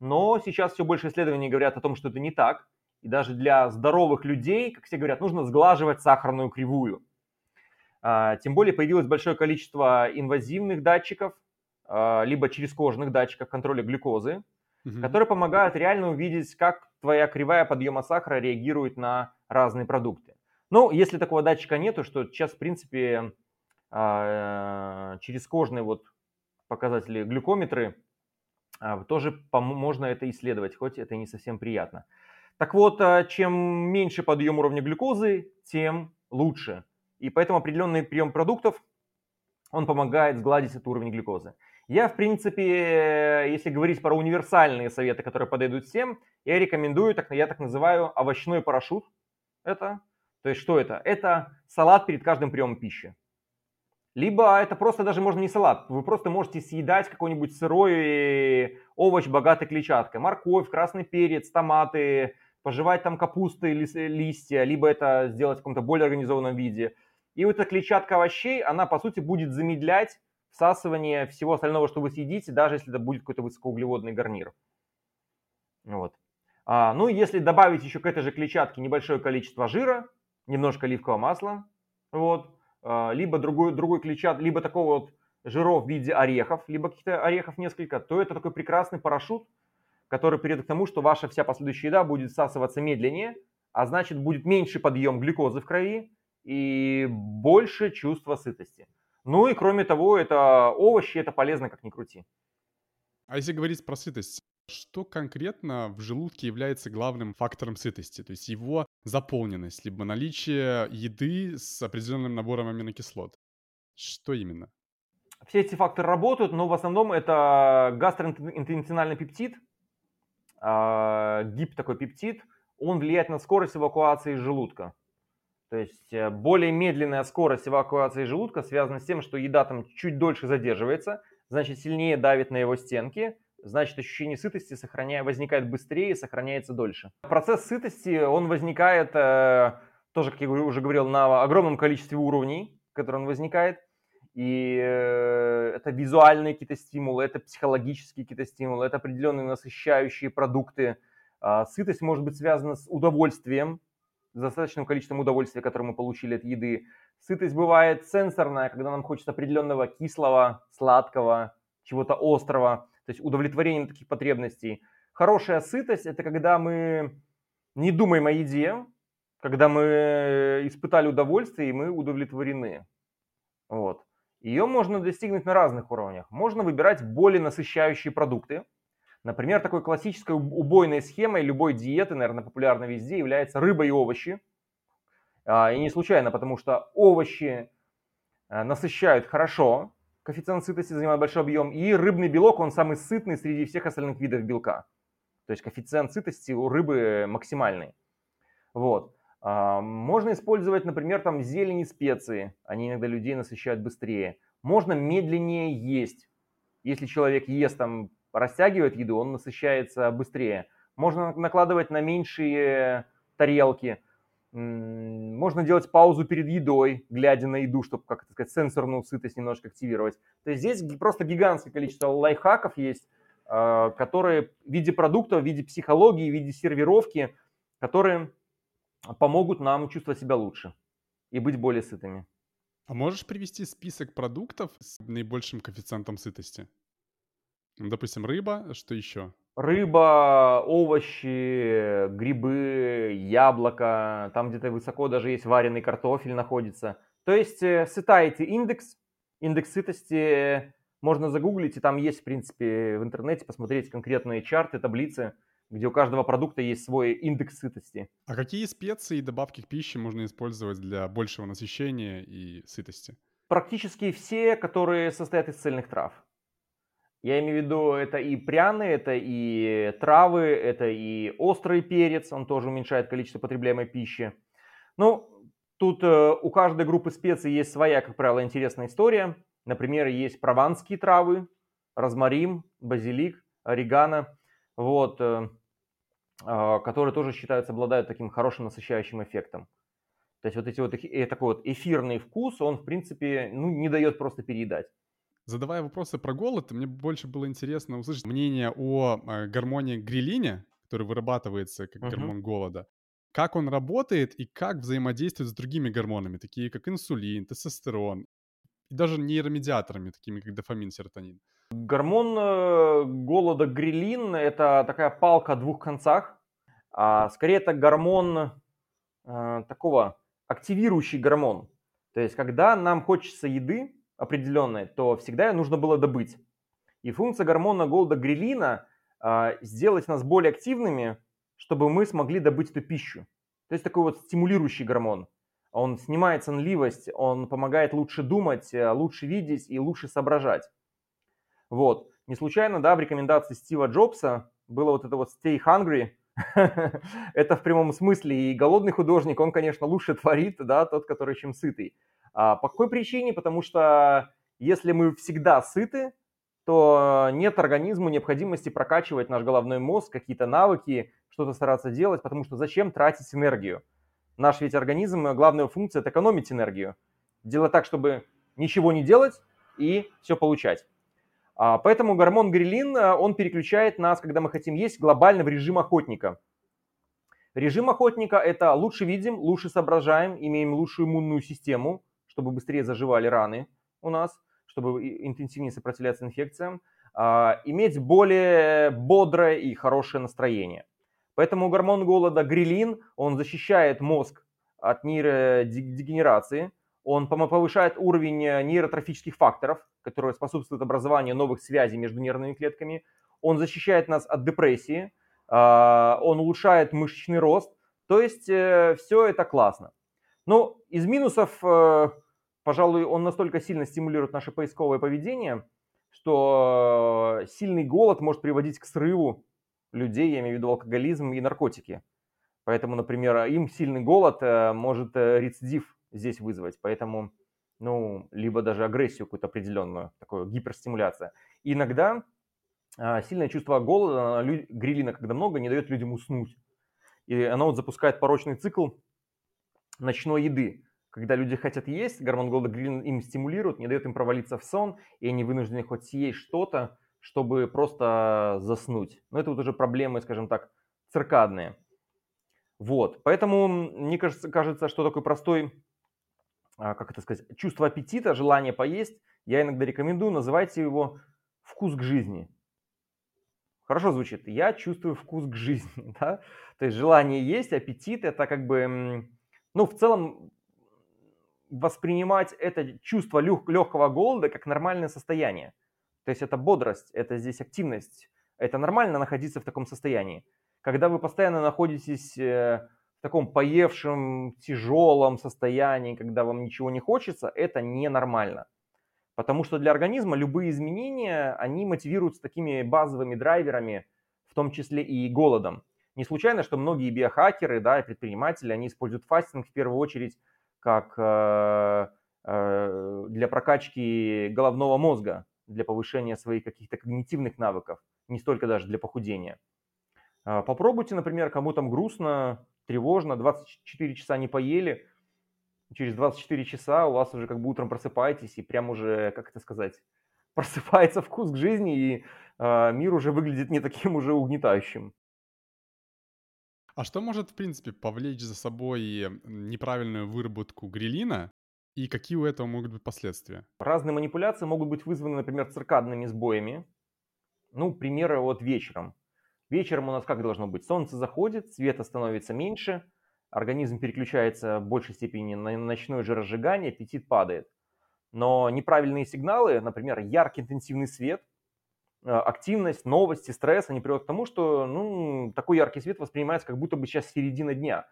Но сейчас все больше исследований говорят о том, что это не так. И даже для здоровых людей, как все говорят, нужно сглаживать сахарную кривую. А, тем более появилось большое количество инвазивных датчиков, а, либо через кожных датчиков контроля глюкозы, угу. которые помогают реально увидеть, как твоя кривая подъема сахара реагирует на разные продукты. Ну, если такого датчика нету, что сейчас, в принципе, через кожные вот показатели глюкометры а, тоже можно это исследовать, хоть это не совсем приятно. Так вот, а, чем меньше подъем уровня глюкозы, тем лучше. И поэтому определенный прием продуктов, он помогает сгладить этот уровень глюкозы. Я, в принципе, если говорить про универсальные советы, которые подойдут всем, я рекомендую, так, я так называю, овощной парашют. Это, то есть что это? Это салат перед каждым приемом пищи. Либо это просто даже можно не салат, вы просто можете съедать какой-нибудь сырой овощ, богатый клетчаткой. Морковь, красный перец, томаты, пожевать там капусты, листья, либо это сделать в каком-то более организованном виде. И вот эта клетчатка овощей, она по сути будет замедлять всасывание всего остального, что вы съедите, даже если это будет какой-то высокоуглеводный гарнир. Вот. А, ну, если добавить еще к этой же клетчатке небольшое количество жира, немножко оливкового масла, вот, либо другой, другой клетчат, либо такого вот жиров в виде орехов, либо каких-то орехов несколько, то это такой прекрасный парашют, который приведет к тому, что ваша вся последующая еда будет всасываться медленнее, а значит будет меньше подъем глюкозы в крови и больше чувства сытости. Ну и кроме того, это овощи, это полезно, как ни крути. А если говорить про сытость, что конкретно в желудке является главным фактором сытости? То есть его заполненность, либо наличие еды с определенным набором аминокислот. Что именно? Все эти факторы работают, но в основном это гастроинтенциональный пептид, а, гип такой пептид, он влияет на скорость эвакуации желудка. То есть э, более медленная скорость эвакуации желудка связана с тем, что еда там чуть дольше задерживается, значит сильнее давит на его стенки, значит ощущение сытости сохраня... возникает быстрее и сохраняется дольше. Процесс сытости, он возникает, э, тоже, как я уже говорил, на огромном количестве уровней, которые он возникает. И э, это визуальные какие-то стимулы, это психологические какие-то стимулы, это определенные насыщающие продукты. Э, сытость может быть связана с удовольствием, с достаточным количеством удовольствия, которое мы получили от еды. Сытость бывает сенсорная, когда нам хочется определенного кислого, сладкого, чего-то острого, то есть удовлетворение таких потребностей. Хорошая сытость – это когда мы не думаем о еде, когда мы испытали удовольствие и мы удовлетворены. Вот. Ее можно достигнуть на разных уровнях. Можно выбирать более насыщающие продукты. Например, такой классической убойной схемой любой диеты, наверное, популярной везде, является рыба и овощи. А, и не случайно, потому что овощи э, насыщают хорошо, коэффициент сытости занимает большой объем, и рыбный белок, он самый сытный среди всех остальных видов белка. То есть коэффициент сытости у рыбы максимальный. Вот. А, можно использовать, например, там зелень и специи. Они иногда людей насыщают быстрее. Можно медленнее есть. Если человек ест там, растягивает еду, он насыщается быстрее. Можно накладывать на меньшие тарелки. Можно делать паузу перед едой, глядя на еду, чтобы, как это сказать, сенсорную сытость немножко активировать. То есть здесь просто гигантское количество лайфхаков есть, а, которые в виде продукта, в виде психологии, в виде сервировки, которые помогут нам чувствовать себя лучше и быть более сытыми. А можешь привести список продуктов с наибольшим коэффициентом сытости? Допустим, рыба, что еще? Рыба, овощи, грибы, яблоко, там где-то высоко даже есть вареный картофель находится. То есть э, сытаете индекс, индекс сытости можно загуглить, и там есть, в принципе, в интернете посмотреть конкретные чарты, таблицы, где у каждого продукта есть свой индекс сытости. А какие специи и добавки к пище можно использовать для большего насыщения и сытости? Практически все, которые состоят из цельных трав. Я имею в виду, это и пряные, это и травы, это и острый перец, он тоже уменьшает количество потребляемой пищи. Ну, тут э, у каждой группы специй есть своя, как правило, интересная история. Например, есть прованские травы, розмарин, базилик, орегано. Вот, э, а, которые тоже считаются, обладают таким хорошим насыщающим эффектом. То есть вот эти вот э, такой вот эфирный вкус, он в принципе ну, не дает просто переедать. Задавая вопросы про голод, мне больше было интересно услышать мнение о э, гормоне грилине, который вырабатывается как uh-huh. гормон голода. Как он работает и как взаимодействует с другими гормонами, такие как инсулин, тестостерон, и даже нейромедиаторами, такими как дофамин, серотонин. Гормон э, голода грилин – это такая палка о двух концах. А скорее это гормон э, такого активирующий гормон. То есть, когда нам хочется еды определенной, то всегда ее нужно было добыть. И функция гормона голода грилина э, сделать нас более активными, чтобы мы смогли добыть эту пищу. То есть такой вот стимулирующий гормон. Он снимает сонливость, он помогает лучше думать, лучше видеть и лучше соображать. Вот. Не случайно, да, в рекомендации Стива Джобса было вот это вот stay hungry, это в прямом смысле. И голодный художник, он, конечно, лучше творит, да, тот, который чем сытый. А по какой причине? Потому что если мы всегда сыты, то нет организму необходимости прокачивать наш головной мозг, какие-то навыки, что-то стараться делать, потому что зачем тратить энергию? Наш ведь организм, главная функция – это экономить энергию. Делать так, чтобы ничего не делать и все получать. А, поэтому гормон грилин, э, он переключает нас, когда мы хотим есть, глобально в режим охотника. Режим охотника – это лучше видим, лучше соображаем, имеем лучшую иммунную систему, чтобы быстрее заживали раны у нас, чтобы интенсивнее сопротивляться инфекциям, а, иметь более бодрое и хорошее настроение. Поэтому гормон голода грилин, он защищает мозг от нейродегенерации, он повышает уровень э, нейротрофических факторов, которые способствуют образованию новых связей между нервными клетками. Он защищает нас от депрессии, а, он улучшает мышечный рост. То есть э, все это классно. Но из минусов, э, пожалуй, он настолько сильно стимулирует наше поисковое поведение, что сильный голод может приводить к срыву людей, я имею в виду алкоголизм и наркотики. Поэтому, например, им сильный голод может рецидив здесь вызвать. Поэтому, ну, либо даже агрессию какую-то определенную, такую гиперстимуляция. Иногда сильное чувство голода, грилина, когда много, не дает людям уснуть. И оно вот запускает порочный цикл ночной еды. Когда люди хотят есть, гормон голода грилин им стимулирует, не дает им провалиться в сон, и они вынуждены хоть съесть что-то, чтобы просто заснуть. Но это вот уже проблемы, скажем так, циркадные. Вот, поэтому мне кажется, кажется, что такой простой а, как это сказать, чувство аппетита, желание поесть, я иногда рекомендую, называйте его вкус к жизни. Хорошо звучит. Я чувствую вкус к жизни, да? То есть желание есть, аппетит, это как бы, ну, в целом воспринимать это чувство лег- легкого голода как нормальное состояние. То есть это бодрость, это здесь активность, Это нормально находиться в таком состоянии. Когда вы постоянно находитесь э, в таком поевшем, тяжелом состоянии, когда вам ничего не хочется, это ненормально. Потому что для организма любые изменения, они мотивируются такими базовыми драйверами, в том числе и голодом. Не случайно, что многие биохакеры, да, и предприниматели, они используют фастинг в первую очередь как э, э, для прокачки головного мозга, для повышения своих каких-то когнитивных навыков, не столько даже для похудения. Э, попробуйте, например, кому там грустно, тревожно, 24 часа не поели, через 24 часа у вас уже как бы утром просыпаетесь и прям уже, как это сказать, просыпается вкус к жизни, и э, мир уже выглядит не таким уже угнетающим. А что может, в принципе, повлечь за собой неправильную выработку грилина, и какие у этого могут быть последствия? Разные манипуляции могут быть вызваны, например, циркадными сбоями. Ну, примеры вот вечером. Вечером у нас как должно быть? Солнце заходит, света становится меньше, организм переключается в большей степени на ночное жиросжигание, аппетит падает. Но неправильные сигналы, например, яркий интенсивный свет, активность, новости, стресс, они приводят к тому, что ну, такой яркий свет воспринимается как будто бы сейчас середина дня.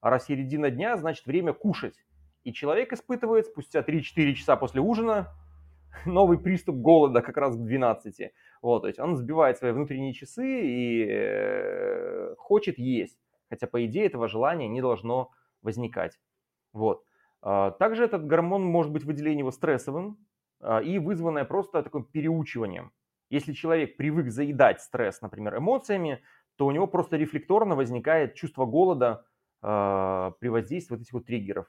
А раз середина дня, значит время кушать. И человек испытывает спустя 3-4 часа после ужина новый приступ голода как раз к 12. Вот, то есть он сбивает свои внутренние часы и э, хочет есть. Хотя, по идее, этого желания не должно возникать. Вот. А, также этот гормон может быть выделение его стрессовым а, и вызванное просто таким переучиванием. Если человек привык заедать стресс, например, эмоциями, то у него просто рефлекторно возникает чувство голода э, при воздействии вот этих вот триггеров.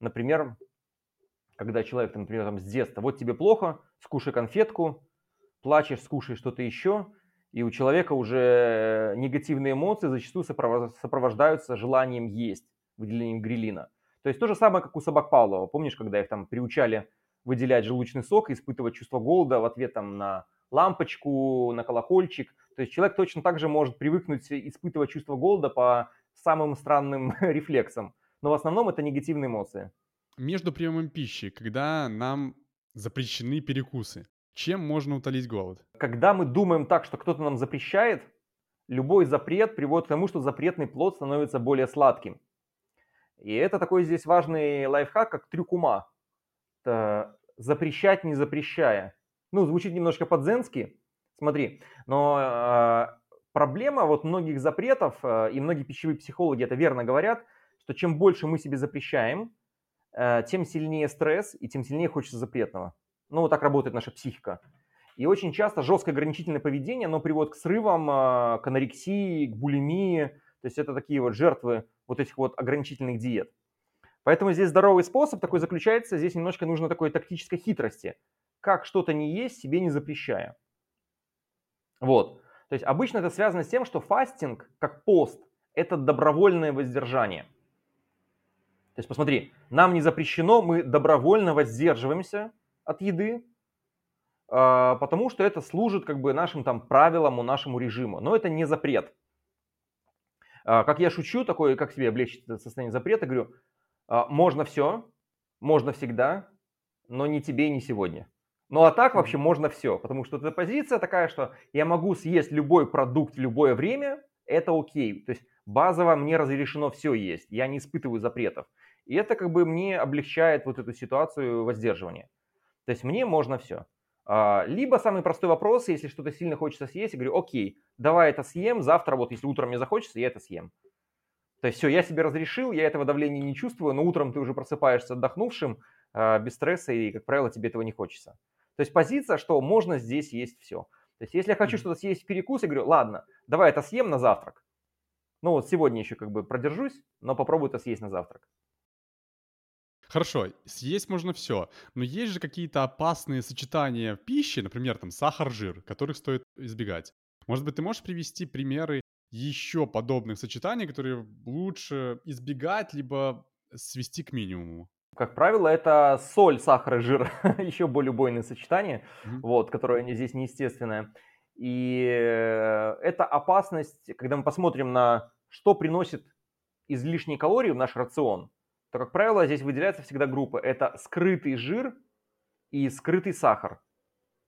Например, когда человек, например, там, с детства, вот тебе плохо, скушай конфетку, плачешь, скушай что-то еще, и у человека уже негативные эмоции зачастую сопровождаются желанием есть, выделением грилина. То есть то же самое, как у собак Павлова. Помнишь, когда их там приучали выделять желудочный сок и испытывать чувство голода в ответ там, на лампочку, на колокольчик. То есть человек точно так же может привыкнуть испытывать чувство голода по самым странным рефлексам. Но в основном это негативные эмоции. Между приемом пищи, когда нам запрещены перекусы, чем можно утолить голод? Когда мы думаем так, что кто-то нам запрещает, любой запрет приводит к тому, что запретный плод становится более сладким. И это такой здесь важный лайфхак, как трюк ума. Это запрещать, не запрещая. Ну, звучит немножко по-дзенски, смотри. Но э, проблема вот многих запретов, э, и многие пищевые психологи это верно говорят, что чем больше мы себе запрещаем, э, тем сильнее стресс, и тем сильнее хочется запретного. Ну, вот так работает наша психика. И очень часто жесткое ограничительное поведение, оно приводит к срывам, э, к анорексии, к булимии. То есть это такие вот жертвы вот этих вот ограничительных диет. Поэтому здесь здоровый способ такой заключается, здесь немножко нужно такой тактической хитрости. Как что-то не есть, себе не запрещая. Вот. То есть обычно это связано с тем, что фастинг, как пост, это добровольное воздержание. То есть посмотри, нам не запрещено, мы добровольно воздерживаемся от еды, а, потому что это служит как бы нашим там правилам, нашему режиму. Но это не запрет. А, как я шучу, такое, как себе облегчить состояние запрета, говорю, а, можно все, можно всегда, но не тебе и не сегодня. Ну а так вообще можно все, потому что эта позиция такая, что я могу съесть любой продукт в любое время, это окей. То есть базово мне разрешено все есть, я не испытываю запретов. И это как бы мне облегчает вот эту ситуацию воздерживания. То есть мне можно все. А, либо самый простой вопрос, если что-то сильно хочется съесть, я говорю, окей, давай это съем, завтра вот если утром мне захочется, я это съем. То есть все, я себе разрешил, я этого давления не чувствую, но утром ты уже просыпаешься отдохнувшим, а, без стресса, и, как правило, тебе этого не хочется. То есть позиция, что можно здесь есть все. То есть если я хочу что-то съесть в перекус, я говорю, ладно, давай это съем на завтрак. Ну вот сегодня еще как бы продержусь, но попробую это съесть на завтрак. Хорошо, съесть можно все, но есть же какие-то опасные сочетания в пище, например, там сахар-жир, которых стоит избегать. Может быть, ты можешь привести примеры еще подобных сочетаний, которые лучше избегать, либо свести к минимуму? Как правило, это соль, сахар и жир, еще более убойное сочетание, mm-hmm. вот, которое здесь неестественное. И э, это опасность, когда мы посмотрим на что приносит излишние калории в наш рацион, то, как правило, здесь выделяется всегда группа. Это скрытый жир и скрытый сахар.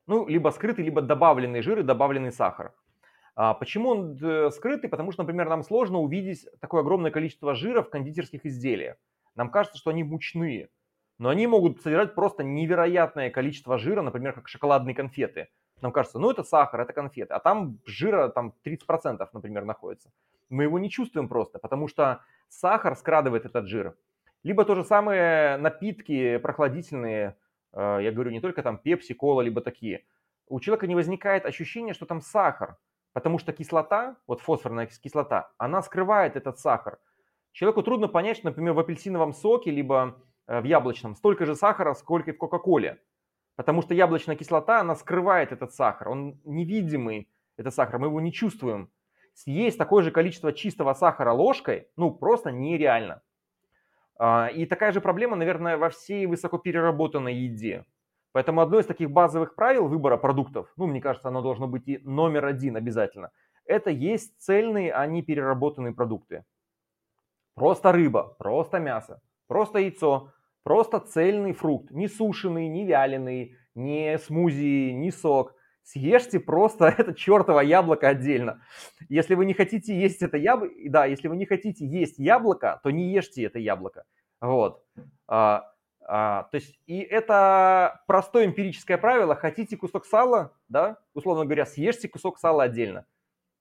Ну, либо скрытый, либо добавленный жир и добавленный сахар. А почему он э, скрытый? Потому что, например, нам сложно увидеть такое огромное количество жира в кондитерских изделиях. Нам кажется, что они мучные, но они могут содержать просто невероятное количество жира, например, как шоколадные конфеты. Нам кажется, ну это сахар, это конфеты, а там жира там 30%, например, находится. Мы его не чувствуем просто, потому что сахар скрадывает этот жир. Либо то же самое напитки прохладительные, э, я говорю не только там пепси, кола, либо такие. У человека не возникает ощущения, что там сахар, потому что кислота, вот фосфорная кислота, она скрывает этот сахар. Человеку трудно понять, что, например, в апельсиновом соке, либо э, в яблочном столько же сахара, сколько и в Кока-Коле. Потому что яблочная кислота, она скрывает этот сахар. Он невидимый, этот сахар, мы его не чувствуем. Съесть такое же количество чистого сахара ложкой, ну, просто нереально. А, и такая же проблема, наверное, во всей высокопереработанной еде. Поэтому одно из таких базовых правил выбора продуктов, ну, мне кажется, оно должно быть и номер один обязательно, это есть цельные, а не переработанные продукты. Просто рыба, просто мясо, просто яйцо, просто цельный фрукт, не сушеный, не вяленый, не смузи, не сок. Съешьте просто это чертово яблоко отдельно. Если вы не хотите есть это яблоко, да, если вы не хотите есть яблоко, то не ешьте это яблоко. Вот. А, а, то есть, и это простое эмпирическое правило. Хотите кусок сала, да, условно говоря, съешьте кусок сала отдельно.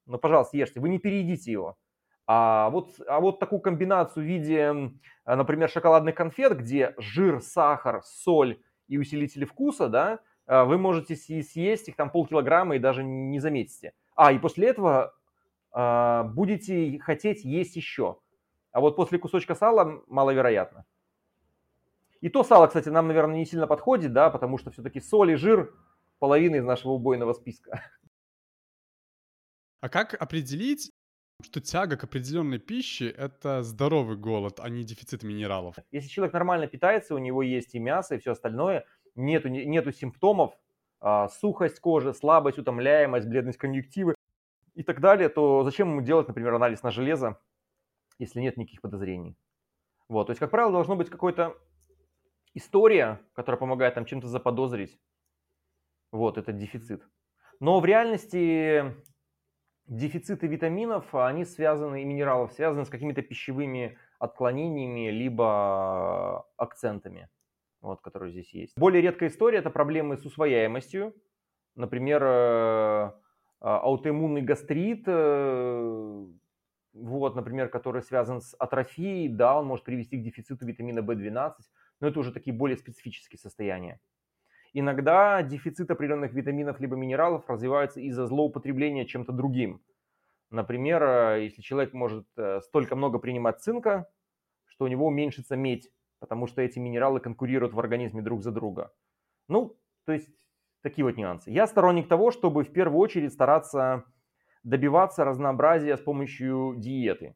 Ну, пожалуйста, ешьте, вы не переедите его. А вот, а вот такую комбинацию в виде, например, шоколадных конфет, где жир, сахар, соль и усилители вкуса, да, а, вы можете съесть их там полкилограмма и даже не заметите. А, и после этого а, будете хотеть есть еще. А вот после кусочка сала маловероятно. И то сало, кстати, нам, наверное, не сильно подходит, да, потому что все-таки соль и жир половина из нашего убойного списка. А как определить, что тяга к определенной пище – это здоровый голод, а не дефицит минералов? Если человек нормально питается, у него есть и мясо, и все остальное, нету, нету симптомов, а, сухость кожи, слабость, утомляемость, бледность конъюнктивы и так далее, то зачем ему делать, например, анализ на железо, если нет никаких подозрений? Вот, то есть, как правило, должно быть какой-то история, которая помогает нам чем-то заподозрить. Вот, это дефицит. Но в реальности дефициты витаминов, они связаны, и минералов, связаны с какими-то пищевыми отклонениями, либо акцентами, вот, которые здесь есть. Более редкая история – это проблемы с усвояемостью. Например, э, аутоиммунный гастрит, э, вот, например, который связан с атрофией, да, он может привести к дефициту витамина В12, но это уже такие более специфические состояния. Иногда дефицит определенных витаминов либо минералов развивается из-за злоупотребления чем-то другим. Например, э, если человек может э, столько много принимать цинка, что у него уменьшится медь, потому что эти минералы конкурируют в организме друг за друга. Ну, то есть такие вот нюансы. Я сторонник того, чтобы в первую очередь стараться добиваться разнообразия с помощью диеты.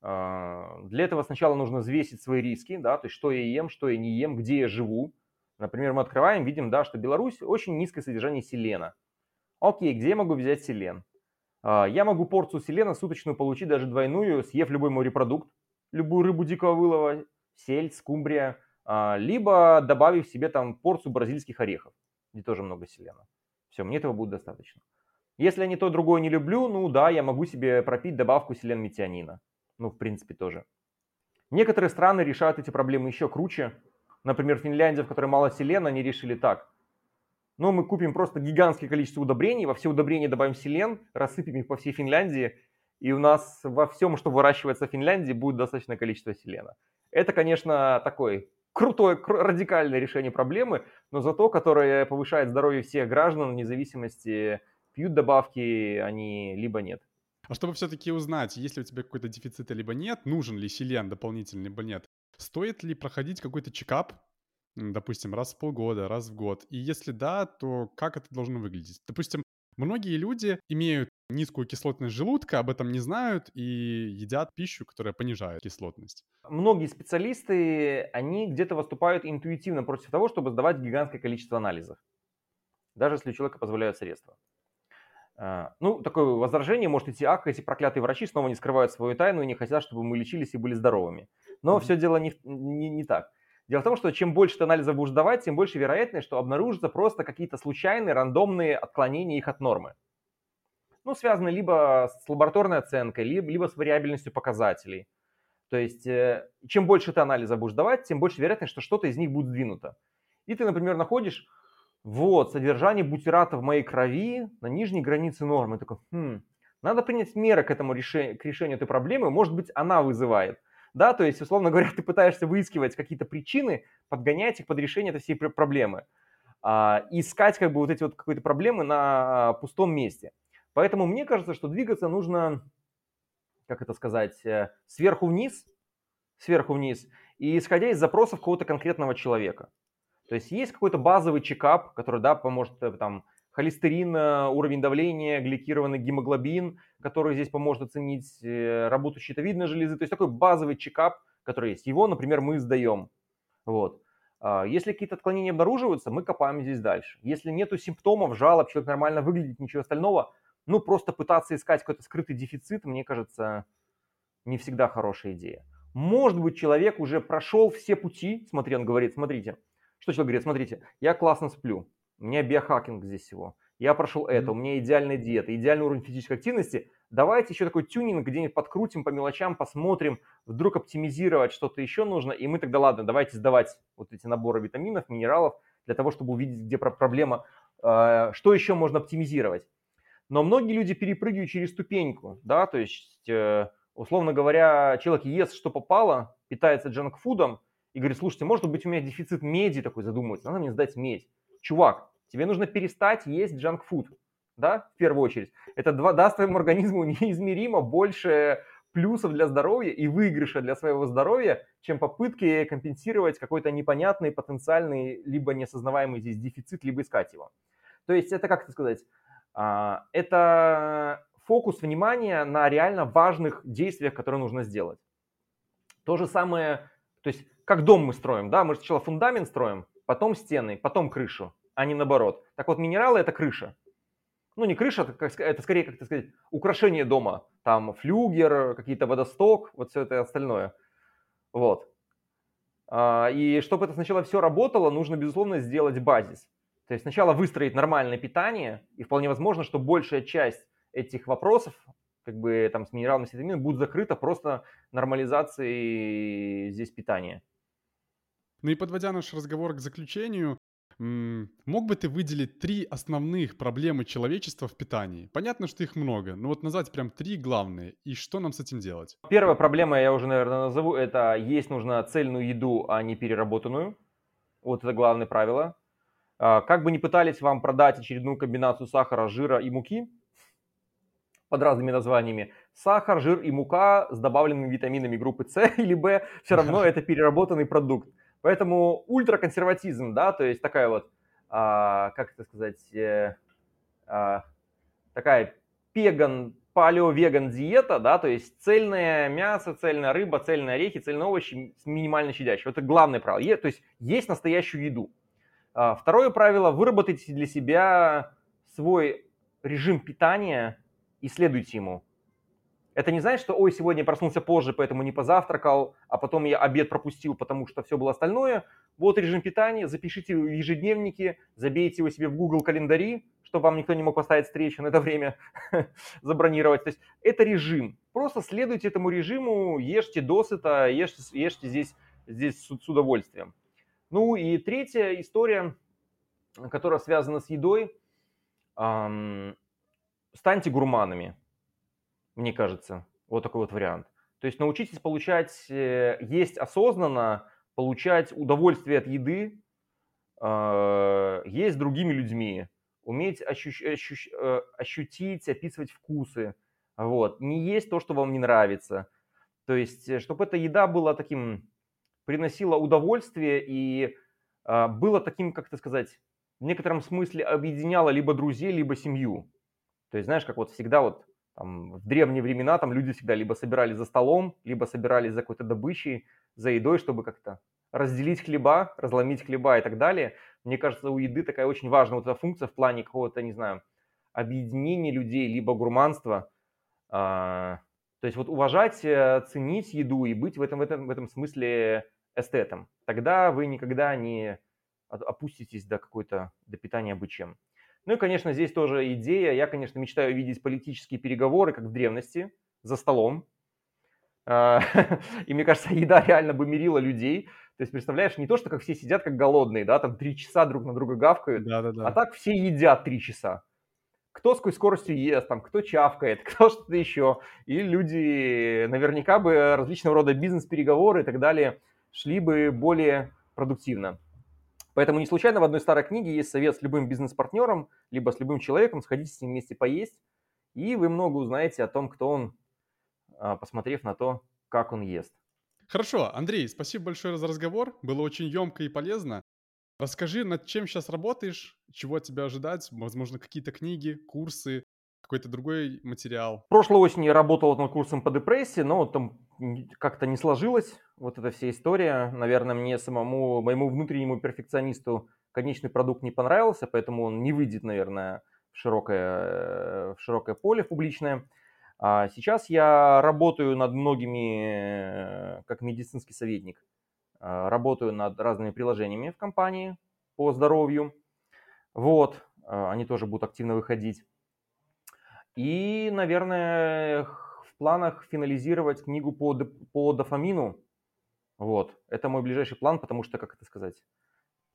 А, для этого сначала нужно взвесить свои риски, да, то есть что я ем, что я не ем, где я живу. Например, мы открываем, видим, да, что Беларусь очень низкое содержание селена. Окей, где я могу взять селен? А, я могу порцию селена суточную получить, даже двойную, съев любой морепродукт, любую рыбу дикого вылова, сельдь, скумбрия, а, либо добавив себе там порцию бразильских орехов, где тоже много селена. Все, мне этого будет достаточно. Если я ни то другое не люблю, ну да, я могу себе пропить добавку селен-метионина. Ну, в принципе, тоже. Некоторые страны решают эти проблемы еще круче. Например, Финляндия, в которой мало селена, они решили так. Ну, мы купим просто гигантское количество удобрений, во все удобрения добавим селен, рассыпем их по всей Финляндии, и у нас во всем, что выращивается в Финляндии, будет достаточное количество селена. Это, конечно, такое крутое, радикальное решение проблемы, но зато которое повышает здоровье всех граждан, вне зависимости, пьют добавки они либо нет. А чтобы все-таки узнать, есть ли у тебя какой-то дефицит либо нет, нужен ли селен дополнительный либо нет, стоит ли проходить какой-то чекап, допустим, раз в полгода, раз в год? И если да, то как это должно выглядеть? Допустим, многие люди имеют низкую кислотность желудка, об этом не знают и едят пищу, которая понижает кислотность. Многие специалисты, они где-то выступают интуитивно против того, чтобы сдавать гигантское количество анализов, даже если у человека позволяют средства. А, ну, такое возражение может идти, ах, эти проклятые врачи снова не скрывают свою тайну и не хотят, чтобы мы лечились и были здоровыми. Но mm-hmm. все дело не, не, не так. Дело в том, что чем больше ты анализов будешь давать, тем больше вероятность, что обнаружатся просто какие-то случайные, рандомные отклонения их от нормы. ну, связаны либо с лабораторной оценкой, либо, либо с вариабельностью показателей. То есть, э, чем больше ты анализа будешь давать, тем больше вероятность, что что-то из них будет сдвинуто. И ты, например, находишь, вот, содержание бутирата в моей крови на нижней границе нормы. Такой, хм, надо принять меры к этому решению, к решению этой проблемы. Может быть, она вызывает. Да, то есть, условно говоря, ты пытаешься выискивать какие-то причины, подгонять их под решение этой всей проблемы. А, искать как бы вот эти вот какие-то проблемы на пустом месте. Поэтому мне кажется, что двигаться нужно, как это сказать, э, сверху вниз, сверху вниз, и исходя из запросов какого-то конкретного человека. То есть есть какой-то базовый чекап, который, да, поможет э, там холестерин, э, уровень давления, гликированный гемоглобин, который здесь поможет оценить работу щитовидной железы. То есть такой базовый чекап, который есть. Его, например, мы сдаем. Вот. А, если какие-то отклонения обнаруживаются, мы копаем здесь дальше. Если нету симптомов, жалоб, человек нормально выглядит, ничего остального, ну просто пытаться искать какой-то скрытый дефицит, мне кажется, не всегда хорошая идея. Может быть, человек уже прошел все пути, смотри, он говорит, смотрите, что человек говорит, смотрите, я классно сплю, у меня биохакинг здесь всего, я прошел это, у меня идеальная диета, идеальный уровень физической активности, давайте еще такой тюнинг где-нибудь подкрутим по мелочам, посмотрим, вдруг оптимизировать что-то еще нужно, и мы тогда, ладно, давайте сдавать вот эти наборы витаминов, минералов, для того, чтобы увидеть, где проблема, э, что еще можно оптимизировать. Но многие люди перепрыгивают через ступеньку, да, то есть, э, условно говоря, человек ест, что попало, питается джанкфудом, и говорит, слушайте, может быть, у меня дефицит меди такой задумывается, надо мне сдать медь. Чувак, тебе нужно перестать есть джанкфуд да, в первую очередь, это два, даст твоему организму неизмеримо больше плюсов для здоровья и выигрыша для своего здоровья, чем попытки компенсировать какой-то непонятный, потенциальный, либо неосознаваемый здесь дефицит, либо искать его. То есть это, как это сказать, а, это фокус внимания на реально важных действиях, которые нужно сделать. То же самое, то есть как дом мы строим, да, мы сначала фундамент строим, потом стены, потом крышу, а не наоборот. Так вот, минералы – это крыша ну не крыша, это, скорее, как сказать, украшение дома. Там флюгер, какие-то водосток, вот все это остальное. Вот. А, и чтобы это сначала все работало, нужно, безусловно, сделать базис. То есть сначала выстроить нормальное питание, и вполне возможно, что большая часть этих вопросов, как бы там с минералами, с витаминами, будет закрыта просто нормализацией здесь питания. Ну и подводя наш разговор к заключению, Мог бы ты выделить три основных проблемы человечества в питании? Понятно, что их много, но вот назвать прям три главные. И что нам с этим делать? Первая проблема, я уже, наверное, назову, это есть нужно цельную еду, а не переработанную. Вот это главное правило. А, как бы ни пытались вам продать очередную комбинацию сахара, жира и муки под разными названиями, сахар, жир и мука с добавленными витаминами группы С или В, все равно это переработанный продукт. Поэтому ультраконсерватизм, да, то есть такая вот, а, как это сказать, э, а, такая пеган, палео-веган диета, да, то есть цельное мясо, цельная рыба, цельные орехи, цельные овощи, минимально щадящие. Это главное правило. Е, то есть есть настоящую еду. А, второе правило – выработайте для себя свой режим питания и следуйте ему. Это не значит, что, ой, сегодня я проснулся позже, поэтому не позавтракал, а потом я обед пропустил, потому что все было остальное. Вот режим питания, запишите в ежедневники, забейте его себе в Google календари, чтобы вам никто не мог поставить встречу на это время, забронировать. То есть это режим. Просто следуйте этому режиму, ешьте досыта, ешьте, ешьте здесь, здесь с, с удовольствием. Ну и третья история, которая связана с едой. Эм, станьте гурманами мне кажется. Вот такой вот вариант. То есть научитесь получать, э, есть осознанно, получать удовольствие от еды, э, есть другими людьми, уметь ощущ, ощущ, э, ощутить, описывать вкусы, вот, не есть то, что вам не нравится. То есть, чтобы эта еда была таким, приносила удовольствие и было таким, как это сказать, в некотором смысле объединяла либо друзей, либо семью. То есть, знаешь, как вот всегда вот там, в древние времена там люди всегда либо собирались за столом, либо собирались за какой-то добычей, за едой, чтобы как-то разделить хлеба, разломить хлеба и так далее. Мне кажется, у еды такая очень важная вот эта функция в плане какого-то, не знаю, объединения людей, либо гурманства. А, то есть вот уважать, э, ценить еду и быть в этом, в этом, в этом смысле эстетом. Тогда вы никогда не опуститесь до какой-то, до питания бы чем. Ну и, конечно, здесь тоже идея. Я, конечно, мечтаю видеть политические переговоры, как в древности, за столом. А, и мне кажется, еда реально бы мирила людей. То есть, представляешь, не то, что как все сидят как голодные, да, там три часа друг на друга гавкают, Да, да, да. а так все едят три часа. Кто с какой скоростью ест, там, кто чавкает, кто что-то еще. И люди наверняка бы различного рода бизнес-переговоры и так далее шли бы более продуктивно. Поэтому не случайно в одной старой книге есть совет с любым бизнес-партнером, либо с любым человеком, сходите с ним вместе поесть, и вы много узнаете о том, кто он, а, посмотрев на то, как он ест. Хорошо, Андрей, спасибо большое за разговор. Было очень емко и полезно. Расскажи, над чем сейчас работаешь, чего от тебя ожидать, возможно, какие-то книги, курсы, какой-то другой материал. Прошлой осенью я работал над курсом по депрессии, но там как-то не сложилось вот эта вся история. Наверное, мне самому, моему внутреннему перфекционисту конечный продукт не понравился, поэтому он не выйдет, наверное, в широкое, в широкое поле, в публичное. А сейчас я работаю над многими, как медицинский советник, а, работаю над разными приложениями в компании по здоровью. Вот, а, они тоже будут активно выходить. И, наверное, планах финализировать книгу по, по дофамину. Вот, это мой ближайший план, потому что, как это сказать,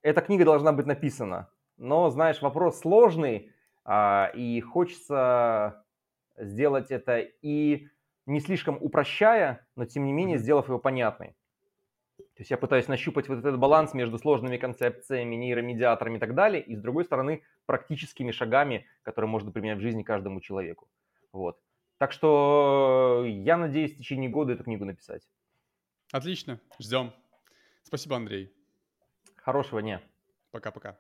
эта книга должна быть написана. Но, знаешь, вопрос сложный, а, и хочется сделать это и не слишком упрощая, но тем не менее сделав его понятной. То есть я пытаюсь нащупать вот этот баланс между сложными концепциями, нейромедиаторами и так далее, и с другой стороны практическими шагами, которые можно применять в жизни каждому человеку. Вот. Так что я надеюсь в течение года эту книгу написать. Отлично, ждем. Спасибо, Андрей. Хорошего дня. Пока-пока.